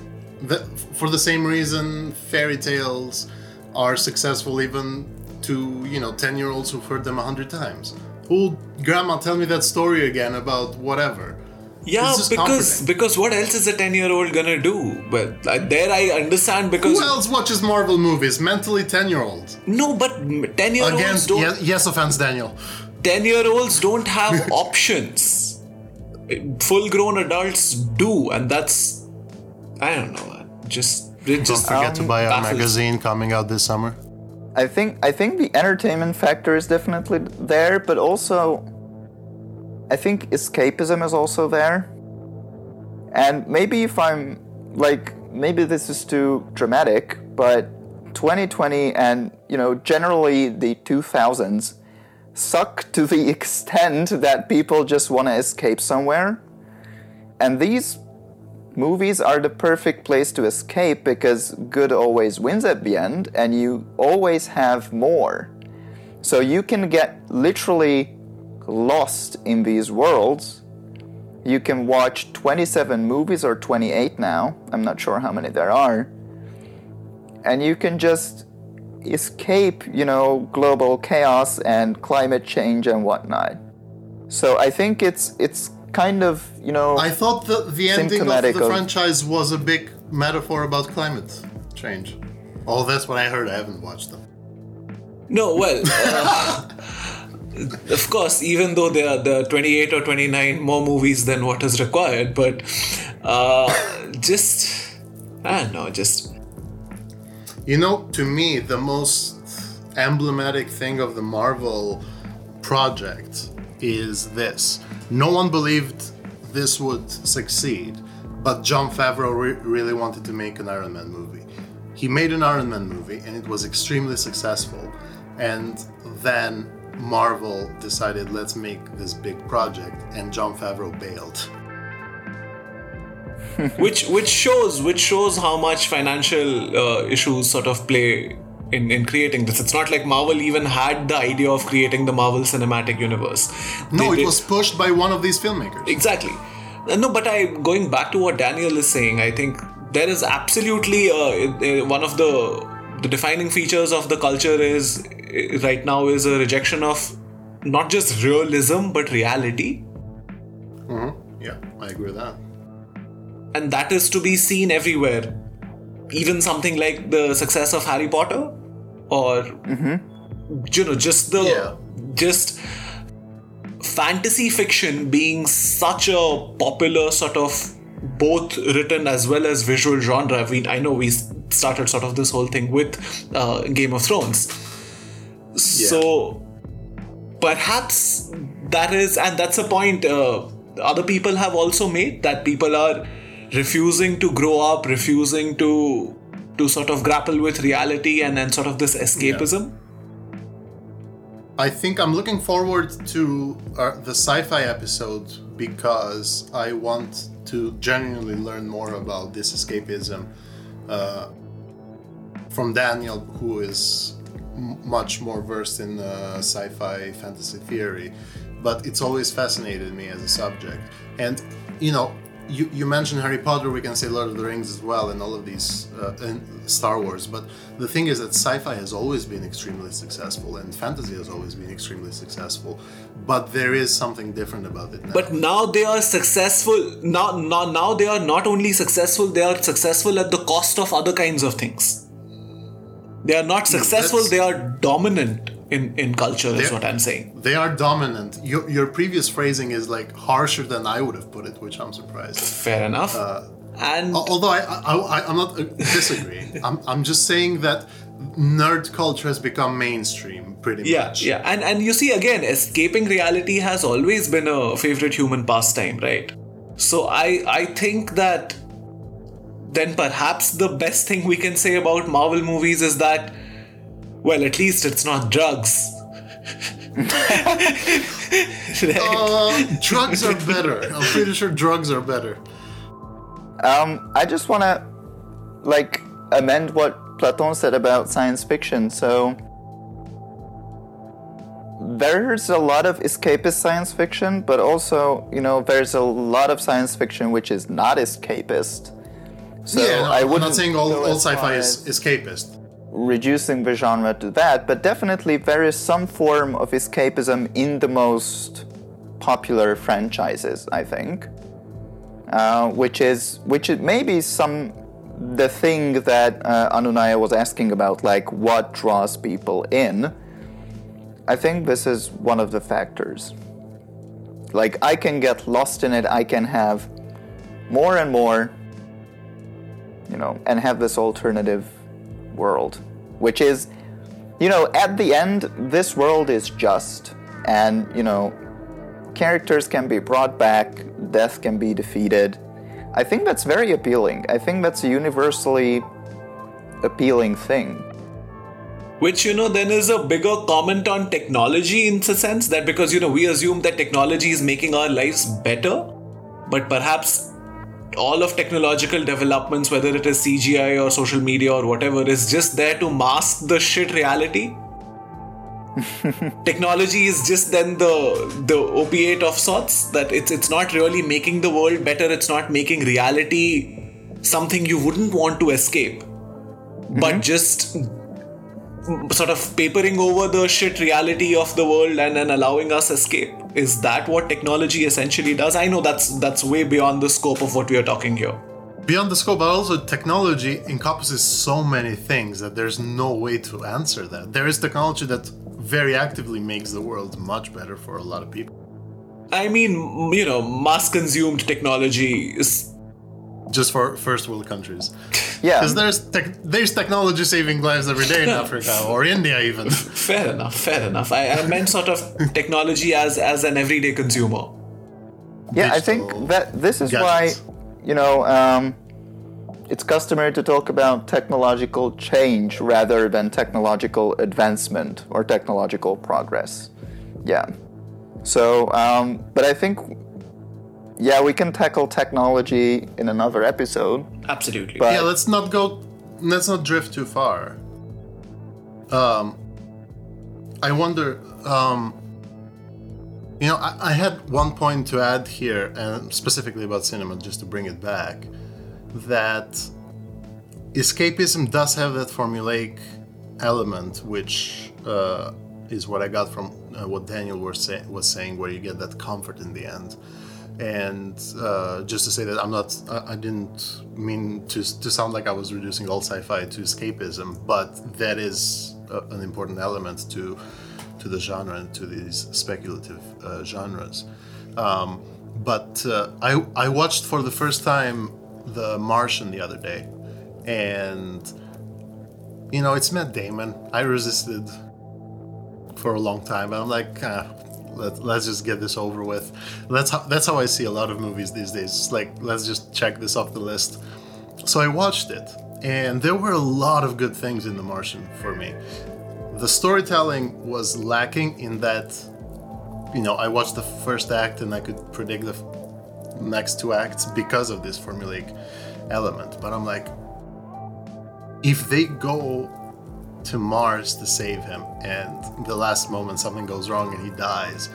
[SPEAKER 1] the, for the same reason fairy tales are successful even to you know 10 year olds who've heard them a hundred times oh grandma tell me that story again about whatever
[SPEAKER 4] yeah because because what else is a 10 year old gonna do? But uh, there i understand because
[SPEAKER 1] who else watches marvel movies? Mentally 10 year olds
[SPEAKER 4] no but 10 year olds don't
[SPEAKER 1] yes, yes offense daniel.
[SPEAKER 4] 10 year olds don't have [laughs] options. Full grown adults do and that's i don't know just
[SPEAKER 1] don't forget um, to buy our magazine coming out this summer.
[SPEAKER 3] I think I think the entertainment factor is definitely there, but also I think escapism is also there. And maybe if I'm like maybe this is too dramatic, but 2020 and you know generally the 2000s suck to the [laughs] extent that people just want to escape somewhere. And these movies are the perfect place to escape because good always wins at the end and you always have more. So you can get literally lost in these worlds you can watch 27 movies or 28 now. I'm not sure how many there are. And you can just escape, you know, global chaos and climate change and whatnot. So I think it's it's kind of, you know,
[SPEAKER 1] I thought the, the ending of the
[SPEAKER 3] of-
[SPEAKER 1] franchise was a big metaphor about climate change. Oh, that's what I heard. I haven't watched them.
[SPEAKER 4] No, well, [laughs] [laughs] uh, of course, even though there are the 28 or 29 more movies than what is required, but uh, just, I don't know, just,
[SPEAKER 1] You know, to me, the most emblematic thing of the Marvel project is this. No one believed this would succeed, but Jon Favreau re- really wanted to make an Iron Man movie. He made an Iron Man movie and it was extremely successful. And then Marvel decided, let's make this big project, and Jon Favreau bailed. [laughs]
[SPEAKER 4] which which shows which shows how much financial uh, issues sort of play in, in creating this. It's not like Marvel even had the idea of creating the Marvel Cinematic Universe.
[SPEAKER 1] No,
[SPEAKER 4] They
[SPEAKER 1] it
[SPEAKER 4] did-
[SPEAKER 1] was pushed by one of these filmmakers.
[SPEAKER 4] Exactly. Uh, No, but I going back to what Daniel is saying, I think there is absolutely uh, one of the the defining features of the culture is right now is a rejection of not just realism but reality,
[SPEAKER 1] Yeah, I agree with that.
[SPEAKER 4] and that is to be seen everywhere. Even something like the success of Harry Potter, or you know, just the
[SPEAKER 1] Yeah.
[SPEAKER 4] just fantasy fiction being such a popular sort of both written as well as visual genre. We, I know we started sort of this whole thing with uh, Game of Thrones. So perhaps that is, and that's a point uh, other people have also made that people are refusing to grow up, refusing to to sort of grapple with reality and then sort of this escapism.
[SPEAKER 1] I think I'm looking forward to uh, the sci-fi episode because I want to genuinely learn more about this escapism uh, from Daniel, who is much more versed in uh, sci-fi fantasy theory. But it's always fascinated me as a subject, and you know. You, you mentioned Harry Potter, we can say Lord of the Rings as well, and all of these, uh, and Star Wars. But the thing is that sci-fi has always been extremely successful, and fantasy has always been extremely successful. But there is something different about it now.
[SPEAKER 4] But now they are successful. Now, now, now they are not only successful; they are successful at the cost of other kinds of things. They are not successful;
[SPEAKER 1] that's-
[SPEAKER 4] they are dominant in in culture. Is what I'm saying.
[SPEAKER 1] they are dominant. Your, your previous phrasing is like harsher than I would have put it, which I'm surprised.
[SPEAKER 4] Fair enough. and
[SPEAKER 1] Although I, I, I I'm not uh, disagreeing. [laughs] I'm, I'm just saying that nerd culture has become mainstream pretty
[SPEAKER 4] yeah,
[SPEAKER 1] much.
[SPEAKER 4] yeah, and and you see again, escaping reality has always been a favorite human pastime, right? So I I think that then perhaps the best thing we can say about Marvel movies is that, well, at least it's not drugs. [laughs]
[SPEAKER 1] Uh, drugs are better. I'm pretty sure drugs are better.
[SPEAKER 3] Um, I just want to like amend what Platon said about science fiction. So there's a lot of escapist science fiction, but also, you know, there's a lot of science fiction which is not escapist. So
[SPEAKER 1] yeah, no,
[SPEAKER 3] I
[SPEAKER 1] I'm
[SPEAKER 3] wouldn't
[SPEAKER 1] saying all, all sci-fi is escapist.
[SPEAKER 3] reducing the genre to that, but definitely there is some form of escapism in the most popular franchises, I think. Uh, which is which is maybe some the thing that uh, Anunaya was asking about, like what draws people in. I think this is one of the factors. Like I can get lost in it. I can have more and more, you know, and have this alternative world, which is, you know, at the end, this world is just, and you know, characters can be brought back, death can be defeated. I think that's very appealing. I think that's a universally appealing thing.
[SPEAKER 4] Which, you know, then is a bigger comment on technology in the sense that because, you know, we assume that technology is making our lives better, but perhaps all of technological developments, whether it is CGI or social media or whatever, is just there to mask the shit reality. [laughs] technology is just then the the opiate of sorts that it's it's not really making the world better it's not making reality something you wouldn't want to escape but mm-hmm. just sort of papering over the shit reality of the world and then allowing us escape is that what technology essentially does i know that's that's way beyond the scope of what we are talking here
[SPEAKER 1] Beyond the scope, but also technology encompasses so many things that there's no way to answer that. There is technology that very actively makes the world much better for a lot of people.
[SPEAKER 4] i mean you know mass consumed technology is
[SPEAKER 1] Just for first world countries. [laughs]
[SPEAKER 3] Yeah.
[SPEAKER 1] Because there's tech there's technology saving lives every day in Africa [laughs] or India even. [laughs]
[SPEAKER 4] fair enough fair enough i, I meant sort of technology as as an everyday consumer
[SPEAKER 3] Yeah, I think that this is
[SPEAKER 1] gadgets.
[SPEAKER 3] why, you know, um, it's customary to talk about technological change rather than technological advancement or technological progress. Yeah. So, um, but I think, yeah, we can tackle technology in another episode.
[SPEAKER 4] absolutely
[SPEAKER 3] But
[SPEAKER 1] yeah, let's not go let's not drift too far. Um I wonder um you know, I, I had one point to add here, and specifically about cinema, just to bring it back, that escapism does have that formulaic element, which uh, is what I got from uh, what Daniel was, say- was saying, where you get that comfort in the end. And uh, just to say that I'm not, I, didn't mean to, to sound like I was reducing all sci-fi to escapism, but that is a, an important element to to the genre and to these speculative uh, genres. Um, but uh, I I watched for the first time The Martian the other day, and you know it's Matt Damon. I resisted for a long time, and I'm like, ah, let, let's just get this over with. That's how that's how I see a lot of movies these days. It's like let's just check this off the list. So I watched it, and there were a lot of good things in The Martian for me. The storytelling was lacking in that, you know, I watched the first act and I could predict the next two acts because of this formulaic element. But I'm like, if they go to Mars to save him, and the last moment something goes wrong and he dies,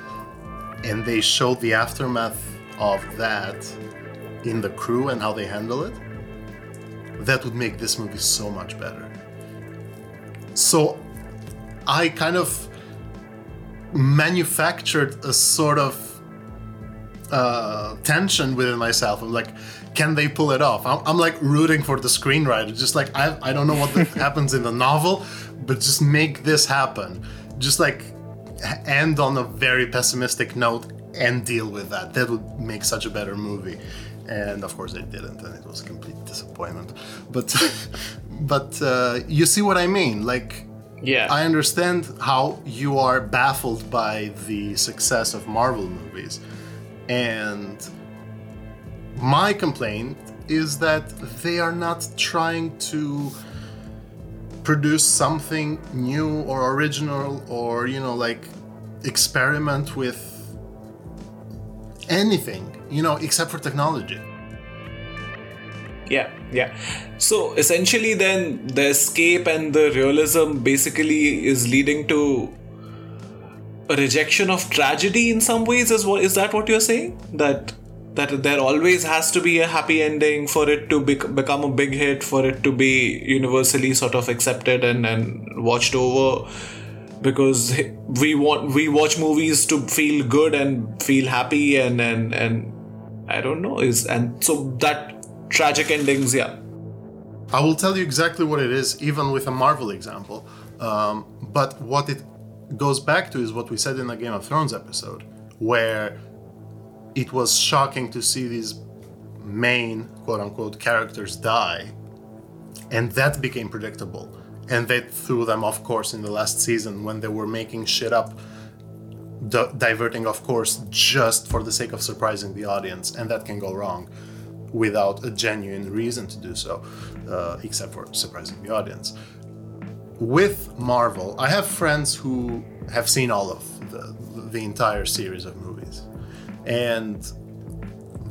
[SPEAKER 1] and they show the aftermath of that in the crew and how they handle it, that would make this movie so much better. So I kind of manufactured a sort of uh, tension within myself. I'm like, can they pull it off? I'm, I'm like rooting for the screenwriter. Just like I, I don't know what [laughs] happens in the novel, but just make this happen. Just like end on a very pessimistic note and deal with that. That would make such a better movie. And of course, they didn't, and it was a complete disappointment. But, [laughs] but uh, you see what I mean? Like,
[SPEAKER 4] yeah
[SPEAKER 1] I understand how you are baffled by the success of Marvel movies. And my complaint is that they are not trying to produce something new or original or, you know, like experiment with anything, you know, except for technology.
[SPEAKER 4] Yeah, yeah. So essentially, then the escape and the realism basically is leading to a rejection of tragedy in some ways. Is what is that what you're saying? That that there always has to be a happy ending for it to bec- become a big hit, for it to be universally sort of accepted and and watched over. Because we want we watch movies to feel good and feel happy and and and I don't know is and so that tragic endings yeah
[SPEAKER 1] I will tell you exactly what it is, even with a Marvel example. Um, but what it goes back to is what we said in the Game of Thrones episode, where it was shocking to see these main quote unquote characters die, and that became predictable. And they threw them off course in the last season when they were making shit up, di- diverting off course just for the sake of surprising the audience, and that can go wrong without a genuine reason to do so, uh, except for surprising the audience. With Marvel, I have friends who have seen all of the, the entire series of movies, and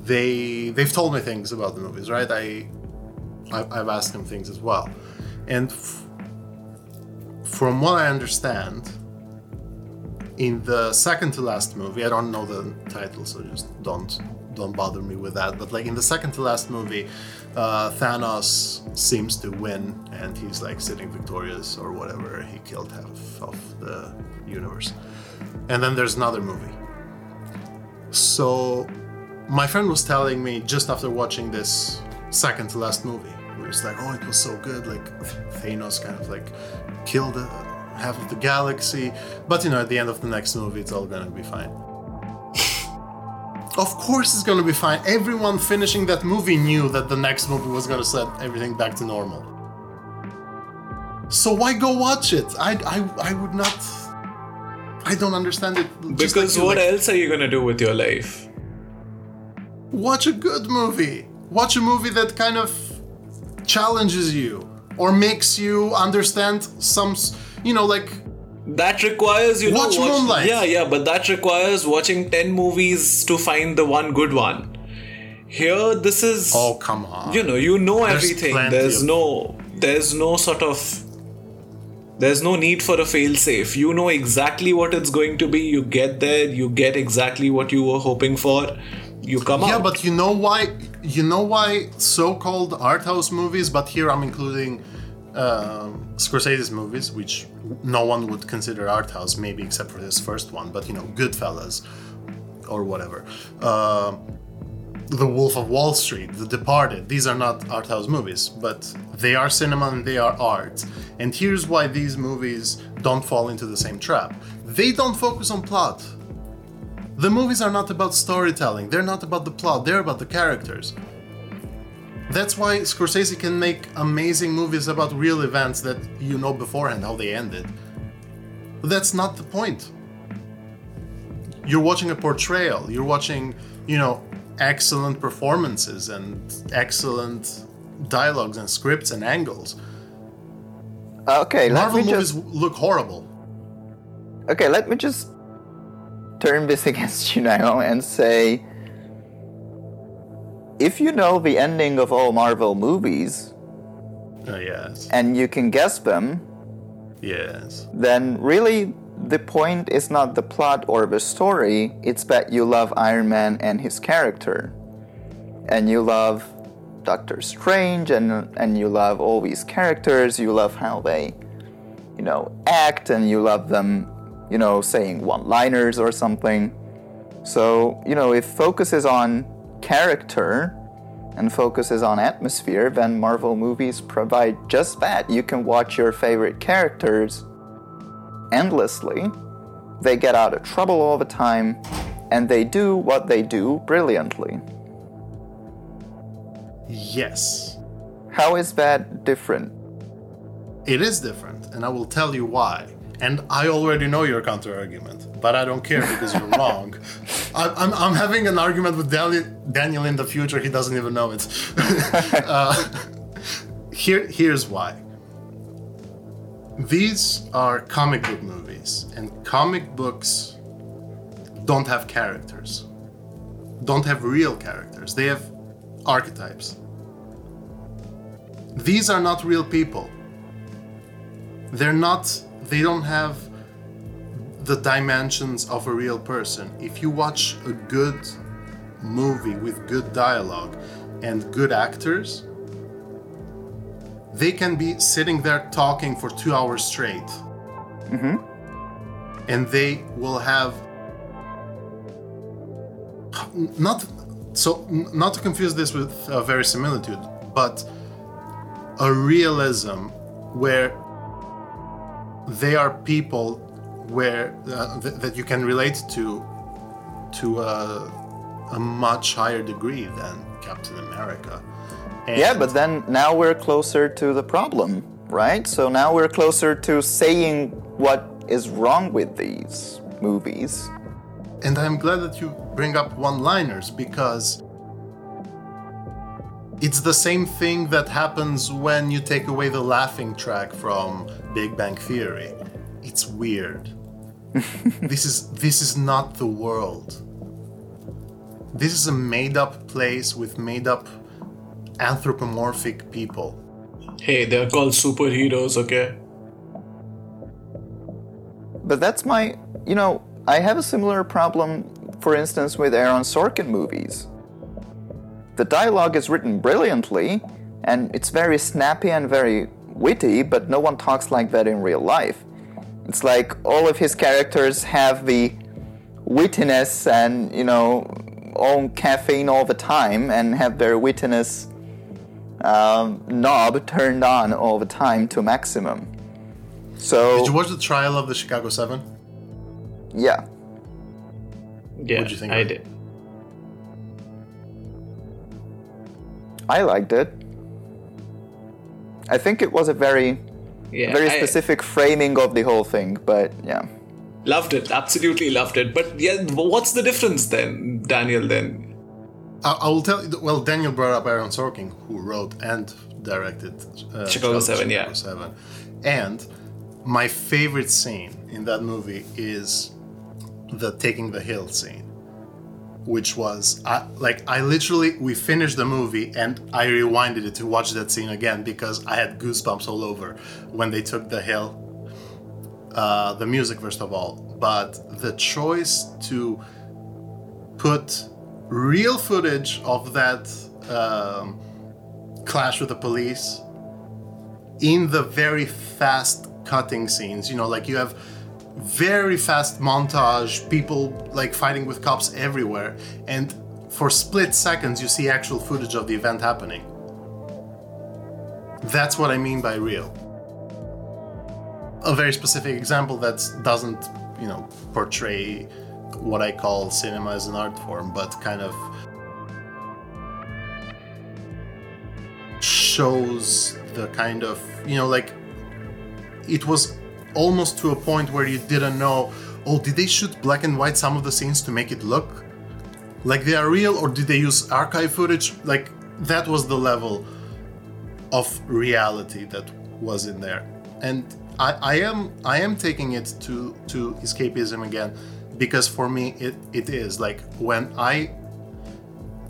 [SPEAKER 1] they they've told me things about the movies, right? I, I I've asked them things as well, and f- from what I understand, in the second to last movie, I don't know the title, so just don't don't bother me with that. But like in the second to last movie, uh, Thanos seems to win, and he's like sitting victorious or whatever. He killed half of the universe, and then there's another movie. So, my friend was telling me just after watching this second to last movie, where it's like, oh, it was so good, like [laughs] Thanos kind of like killed half of the galaxy, but you know, at the end of the next movie, it's all gonna be fine. Of course, it's gonna be fine. Everyone finishing that movie knew that the next movie was gonna set everything back to normal. So why go watch it? I, I, I would not. I don't understand it. just
[SPEAKER 4] Because
[SPEAKER 1] like
[SPEAKER 4] what
[SPEAKER 1] like,
[SPEAKER 4] else are you gonna do with your life?
[SPEAKER 1] Watch a good movie. Watch a movie that kind of challenges you or makes you understand some, you know, like
[SPEAKER 4] That requires you
[SPEAKER 1] Watch
[SPEAKER 4] know, watch,
[SPEAKER 1] Moonlight.
[SPEAKER 4] Yeah, yeah, but that requires watching ten movies to find the one good one. Here, this is
[SPEAKER 1] oh come on.
[SPEAKER 4] you know you know
[SPEAKER 1] There's
[SPEAKER 4] everything. There's
[SPEAKER 1] of-
[SPEAKER 4] no there's no sort of there's no need for a failsafe. You know exactly what it's going to be. You get there. You get exactly what you were hoping for. You come
[SPEAKER 1] Yeah,
[SPEAKER 4] out.
[SPEAKER 1] Yeah, but you know why? You know why so-called art house movies? But here I'm including um Scorsese's movies, which no one would consider art house, maybe except for this first one. But you know, Goodfellas or whatever. Um the Wolf of Wall Street, The Departed. These are not art house movies, but they are cinema and they are art. And here's why these movies don't fall into the same trap. They don't focus on plot. The movies are not about storytelling, they're not about the plot, they're about the characters. That's why Scorsese can make amazing movies about real events that you know beforehand how they ended. But that's not the point. You're watching a portrayal, you're watching, you know, excellent performances and excellent dialogues and scripts and angles.
[SPEAKER 3] Okay, let
[SPEAKER 1] Marvel
[SPEAKER 3] me
[SPEAKER 1] movies
[SPEAKER 3] just
[SPEAKER 1] look horrible.
[SPEAKER 3] okay, let me just turn this [laughs] against you now and say if you know the ending of all Marvel movies
[SPEAKER 1] Uh, yes,
[SPEAKER 3] and you can guess them,
[SPEAKER 1] yes.
[SPEAKER 3] then really the point is not the plot or the story, it's that you love Iron Man and his character. And you love Doctor Strange and and you love all these characters, you love how they you know act and you love them, you know, saying one-liners or something. So, you know, if focuses on character and focuses on atmosphere, then Marvel movies provide just that. You can watch your favorite characters endlessly. They get out of trouble all the time, and they do what they do brilliantly.
[SPEAKER 1] Yes.
[SPEAKER 3] How is that different?
[SPEAKER 1] It is different, and I will tell you why. And I already know your counter argument, but I don't care because you're [laughs] wrong. I, I'm, I'm having an argument with Daniel, Daniel in the future. He doesn't even know it. [laughs] uh, [laughs] here, here's why. These are comic book movies, and comic books don't have characters, don't have real characters. They have archetypes. These are not real people they're not they don't have the dimensions of a real person if you watch a good movie with good dialogue and good actors they can be sitting there talking for two hours straight and they will have not so not to confuse this with uh, verisimilitude but a realism where they are people where uh, th- that you can relate to to a, a much higher degree than Captain America. And
[SPEAKER 3] Yeah, but then now we're closer to the problem, right? So now we're closer to saying what is wrong with these movies.
[SPEAKER 1] and I'm glad that you bring up one-liners because it's the same thing that happens when you take away the laughing track from Big Bang Theory. It's weird. [laughs] this is this is not the world. This is a made-up place with made-up anthropomorphic people.
[SPEAKER 4] Hey, they're called superheroes, okay?
[SPEAKER 3] But that's my you know, I have a similar problem, for instance, with Aaron Sorkin movies. The dialogue is written brilliantly, and it's very snappy and very witty, but no one talks like that in real life. It's like all of his characters have the wittiness and, you know, own caffeine all the time and have their wittiness um, knob turned on all the time to maximum. So
[SPEAKER 1] Did you watch the trial of the Chicago Seven?
[SPEAKER 3] yeah,
[SPEAKER 4] Yeah,
[SPEAKER 1] What'd you think
[SPEAKER 4] I
[SPEAKER 1] of
[SPEAKER 4] did.
[SPEAKER 3] I liked it. I think it was a very,
[SPEAKER 4] Yeah,
[SPEAKER 3] very
[SPEAKER 4] I
[SPEAKER 3] specific framing of the whole thing, but yeah.
[SPEAKER 4] loved it. Absolutely loved it. But yeah, what's the difference then, Daniel? Then
[SPEAKER 1] I, I will tell you. Well, Daniel brought up Aaron Sorkin, who wrote and directed uh,
[SPEAKER 4] Chicago 7, yeah.
[SPEAKER 1] Seven, and my favorite scene in that movie is the taking the hill scene, which was I, like I literally we finished the movie and I rewinded it to watch that scene again because I had goosebumps all over when they took the hill. Uh, the music first of all, but the choice to put real footage of that um, clash with the police in the very fast cutting scenes. You know, like you have very fast montage, people like fighting with cops everywhere, and for split seconds you see actual footage of the event happening. That's what I mean by real. A very specific example that doesn't, you know, portray what I call cinema as an art form, but kind of shows the kind of, you know, like it was almost to a point where you didn't know, oh, did they shoot black and white some of the scenes to make it look like they are real, or did they use archive footage? Like that was the level of reality that was in there, and I, I am I am taking it to to escapism again, because for me it, it is like when I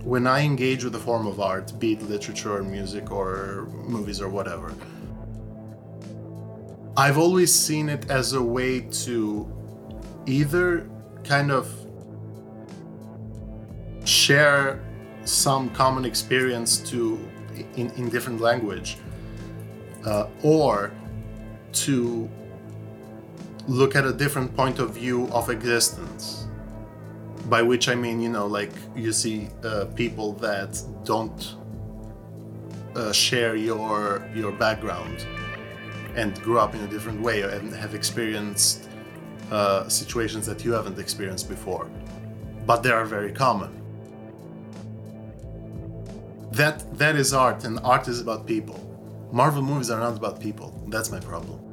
[SPEAKER 1] when I engage with a form of art, be it literature or music or movies or whatever, I've always seen it as a way to either kind of share some common experience to in, in different language uh, or to look at a different point of view of existence. By which i mean you know like you see uh, people that don't uh, share your your background and grew up in a different way and have experienced uh, situations that you haven't experienced before. But they are very common. That that is art and art is about people. Marvel movies are not about people. That's my problem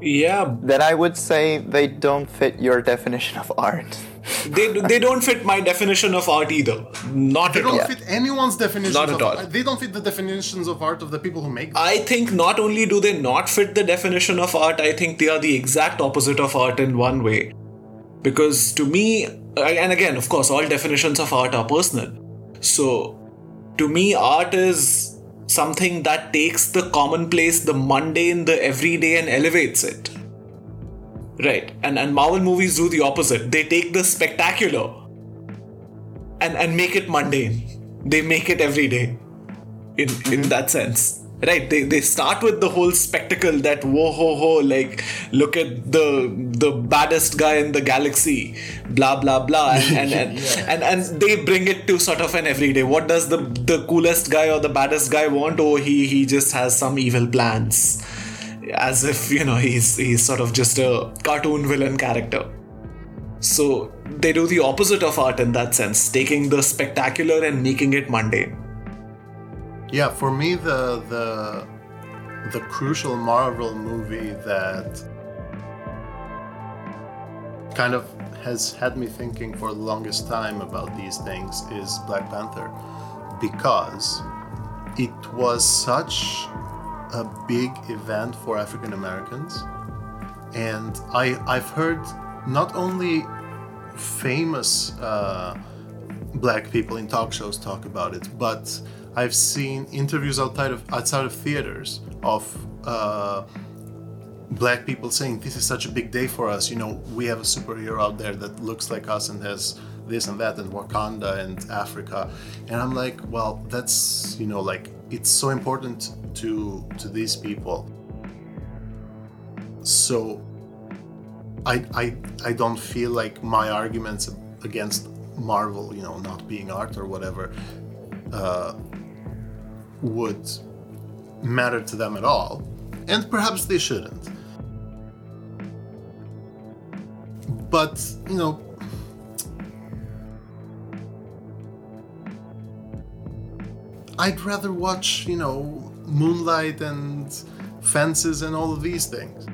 [SPEAKER 4] yeah,
[SPEAKER 3] Then I would say they don't fit your definition of art.
[SPEAKER 4] they they don't fit my definition of art either. Not
[SPEAKER 1] they
[SPEAKER 4] at all.
[SPEAKER 1] They don't fit anyone's definition.
[SPEAKER 4] Not at
[SPEAKER 1] of
[SPEAKER 4] all.
[SPEAKER 1] they don't fit the definitions of art of the people who make them.
[SPEAKER 4] I think not only do they not fit the definition of art, I think they are the exact opposite of art in one way. Because to me, and again, of course, all definitions of art are personal. So, to me, art is something that takes the commonplace, the mundane, the everyday, and elevates it. Right. And and Marvel movies do the opposite. They take the spectacular and, and make it mundane. They make it everyday. In in mm-hmm. that sense. Right. They they start with the whole spectacle that whoa ho ho, like look at the the baddest guy in the galaxy, blah blah blah. And and, [laughs] and, and, and they bring it to sort of an everyday. What does the the coolest guy or the baddest guy want? Oh he he just has some evil plans as if you know he's he's sort of just a cartoon villain character so they do the opposite of art in that sense taking the spectacular and making it mundane
[SPEAKER 1] Yeah, for me the the the crucial Marvel movie that kind of has had me thinking for the longest time about these things is Black Panther. Because it was such a big event for African Americans. And I I've heard not only famous uh, black people in talk shows talk about it, but I've seen interviews outside of outside of theaters of uh, black people saying this is such a big day for us. You know, we have a superhero out there that looks like us and has this and that and Wakanda and Africa. And I'm like, well, that's you know, like it's so important to to these people. So I I I don't feel like my arguments against Marvel, you know, not being art or whatever, uh, would matter to them at all. And perhaps they shouldn't. But, you know, I'd rather watch, you know, Moonlight and Fences and all of these things.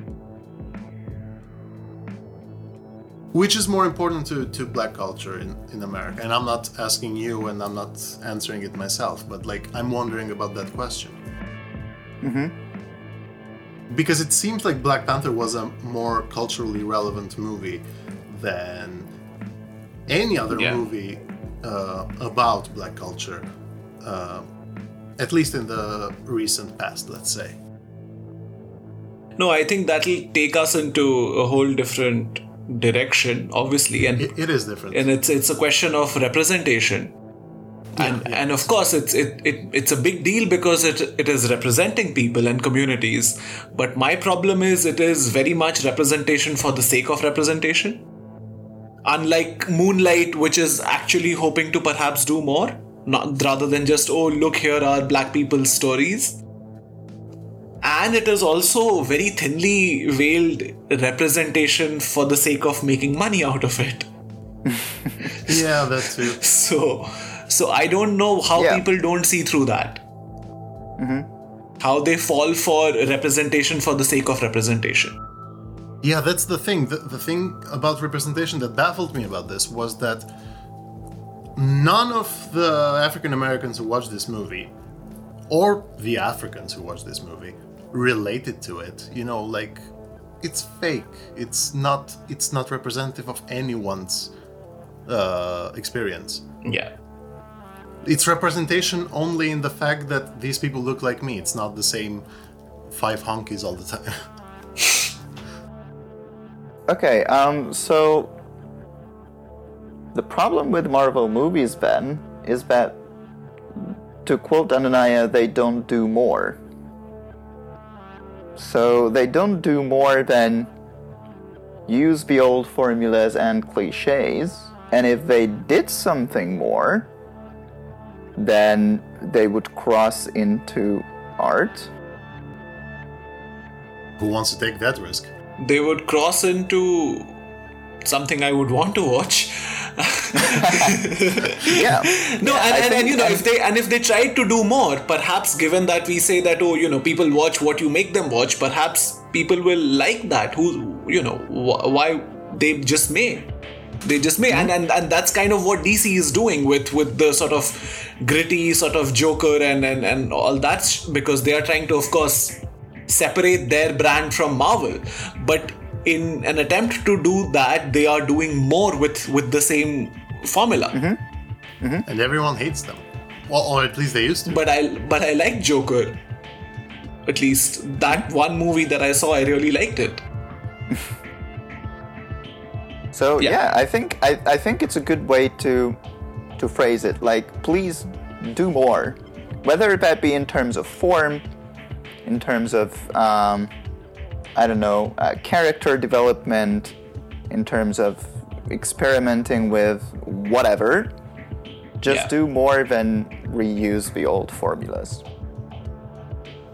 [SPEAKER 1] Which is more important to, to black culture in, in America? And I'm not asking you and I'm not answering it myself, but like I'm wondering about that question.
[SPEAKER 3] Mm-hmm.
[SPEAKER 1] Because it seems like Black Panther was a more culturally relevant movie than any other
[SPEAKER 4] Yeah.
[SPEAKER 1] movie uh, about black culture, uh, at least in the recent past, let's say.
[SPEAKER 4] No, I think that'll take us into a whole different direction, obviously, and
[SPEAKER 1] It, it is different.
[SPEAKER 4] and it's it's a question of representation. And
[SPEAKER 1] yeah.
[SPEAKER 4] and of course it's it, it it's a big deal because it it is representing people and communities. But my problem is it is very much representation for the sake of representation. Unlike Moonlight, which is actually hoping to perhaps do more, not rather than just oh look here are black people's stories. And it is also very thinly veiled representation for the sake of making money out of it. [laughs]
[SPEAKER 1] yeah, that too.
[SPEAKER 4] So, so I don't know how
[SPEAKER 3] Yeah.
[SPEAKER 4] people don't see through that. Mm-hmm. How they fall for representation for the sake of representation.
[SPEAKER 1] Yeah, that's the thing. The, the thing about representation that baffled me about this was that none of the African Americans who watched this movie, or the Africans who watched this movie, related to it. You know, like it's fake. It's not. It's not representative of anyone's uh, experience.
[SPEAKER 4] Yeah.
[SPEAKER 1] It's representation only in the fact that these people look like me. It's not the same five honkies all the time. [laughs]
[SPEAKER 3] Okay, um, so the problem with Marvel movies, Ben, is that, to quote Anunaya, they don't do more. So they don't do more than use the old formulas and cliches, and if they did something more, then they would cross into art.
[SPEAKER 1] Who wants to take that risk?
[SPEAKER 4] They would cross into something I would want to watch. [laughs]
[SPEAKER 3] Yeah.
[SPEAKER 4] No, and, and, and you know,
[SPEAKER 3] and-
[SPEAKER 4] if they and if they tried to do more, perhaps given that we say that oh, you know, people watch what you make them watch, perhaps people will like that. Who you know, wh- why they just may, they just may, and, and and that's kind of what DC is doing with with the sort of gritty sort of Joker and and and all that sh- because they are trying to, of course, separate their brand from Marvel, but in an attempt to do that, they are doing more with with the same formula. Mm-hmm. Mm-hmm.
[SPEAKER 1] and everyone hates them. Well, or at least they used to.
[SPEAKER 4] but I but I like Joker. At least that mm-hmm. one movie that I saw, I really liked it. [laughs]
[SPEAKER 3] So
[SPEAKER 4] Yeah.
[SPEAKER 3] yeah, I think I, I think it's a good way to to phrase it. Like, please do more, whether that be in terms of form, in terms of um, I don't know uh, character development, in terms of experimenting with whatever. Just
[SPEAKER 4] Yeah.
[SPEAKER 3] do more than reuse the old formulas.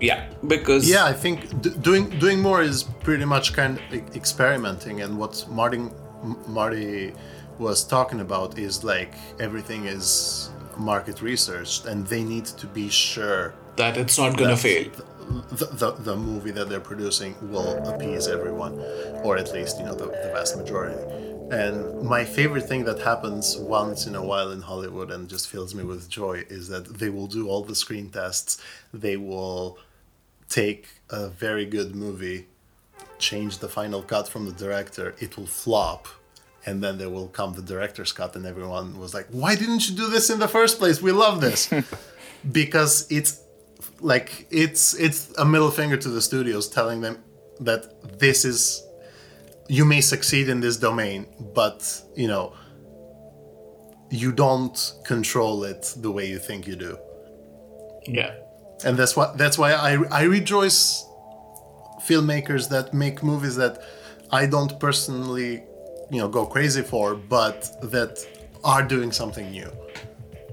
[SPEAKER 4] Yeah, because
[SPEAKER 1] Yeah, I think d- doing doing more is pretty much kind of experimenting, and what Marty M- Marty was talking about is like everything is market researched, and they need to be sure
[SPEAKER 4] that it's not gonna
[SPEAKER 1] that
[SPEAKER 4] fail.
[SPEAKER 1] The, the, the movie that they're producing will appease everyone, or at least you know the, the vast majority. And my favorite thing that happens once in a while in Hollywood and just fills me with joy is that they will do all the screen tests. They will take a very good movie, change the final cut from the director, it will flop, and then there will come the director's cut, and everyone was like, Why didn't you do this in the first place? We love this. [laughs] because it's like it's it's a middle finger to the studios telling them that this is you may succeed in this domain, but you know you don't control it the way you think you do.
[SPEAKER 4] Yeah.
[SPEAKER 1] And that's why that's why I I rejoice filmmakers that make movies that I don't personally, you know, go crazy for, but that are doing something new.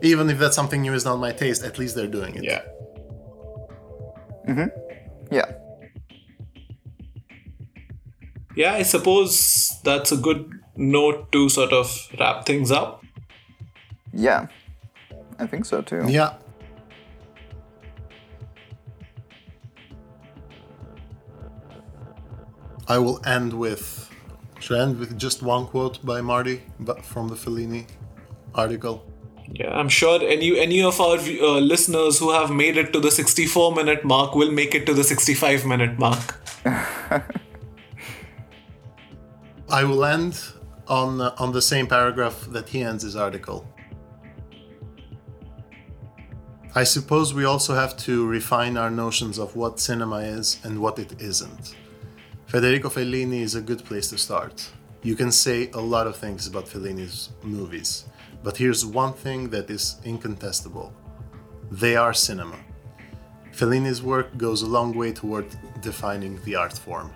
[SPEAKER 1] Even if that something new is not my taste, at least they're doing it.
[SPEAKER 4] Yeah. Mm-hmm.
[SPEAKER 3] Yeah.
[SPEAKER 4] Yeah, I suppose that's a good note to sort of wrap things up.
[SPEAKER 3] Yeah. I think so too.
[SPEAKER 1] Yeah. I will end with. Should I end with just one quote by Marty, but from the Fellini article?
[SPEAKER 4] Yeah, I'm sure any any of our uh, listeners who have made it to the 64 minute mark will make it to the 65 minute mark. [laughs]
[SPEAKER 1] I will end on uh, on the same paragraph that he ends his article. I suppose we also have to refine our notions of what cinema is and what it isn't. Federico Fellini is a good place to start. You can say a lot of things about Fellini's movies, but here's one thing that is incontestable they are cinema. Fellini's work goes a long way toward defining the art form.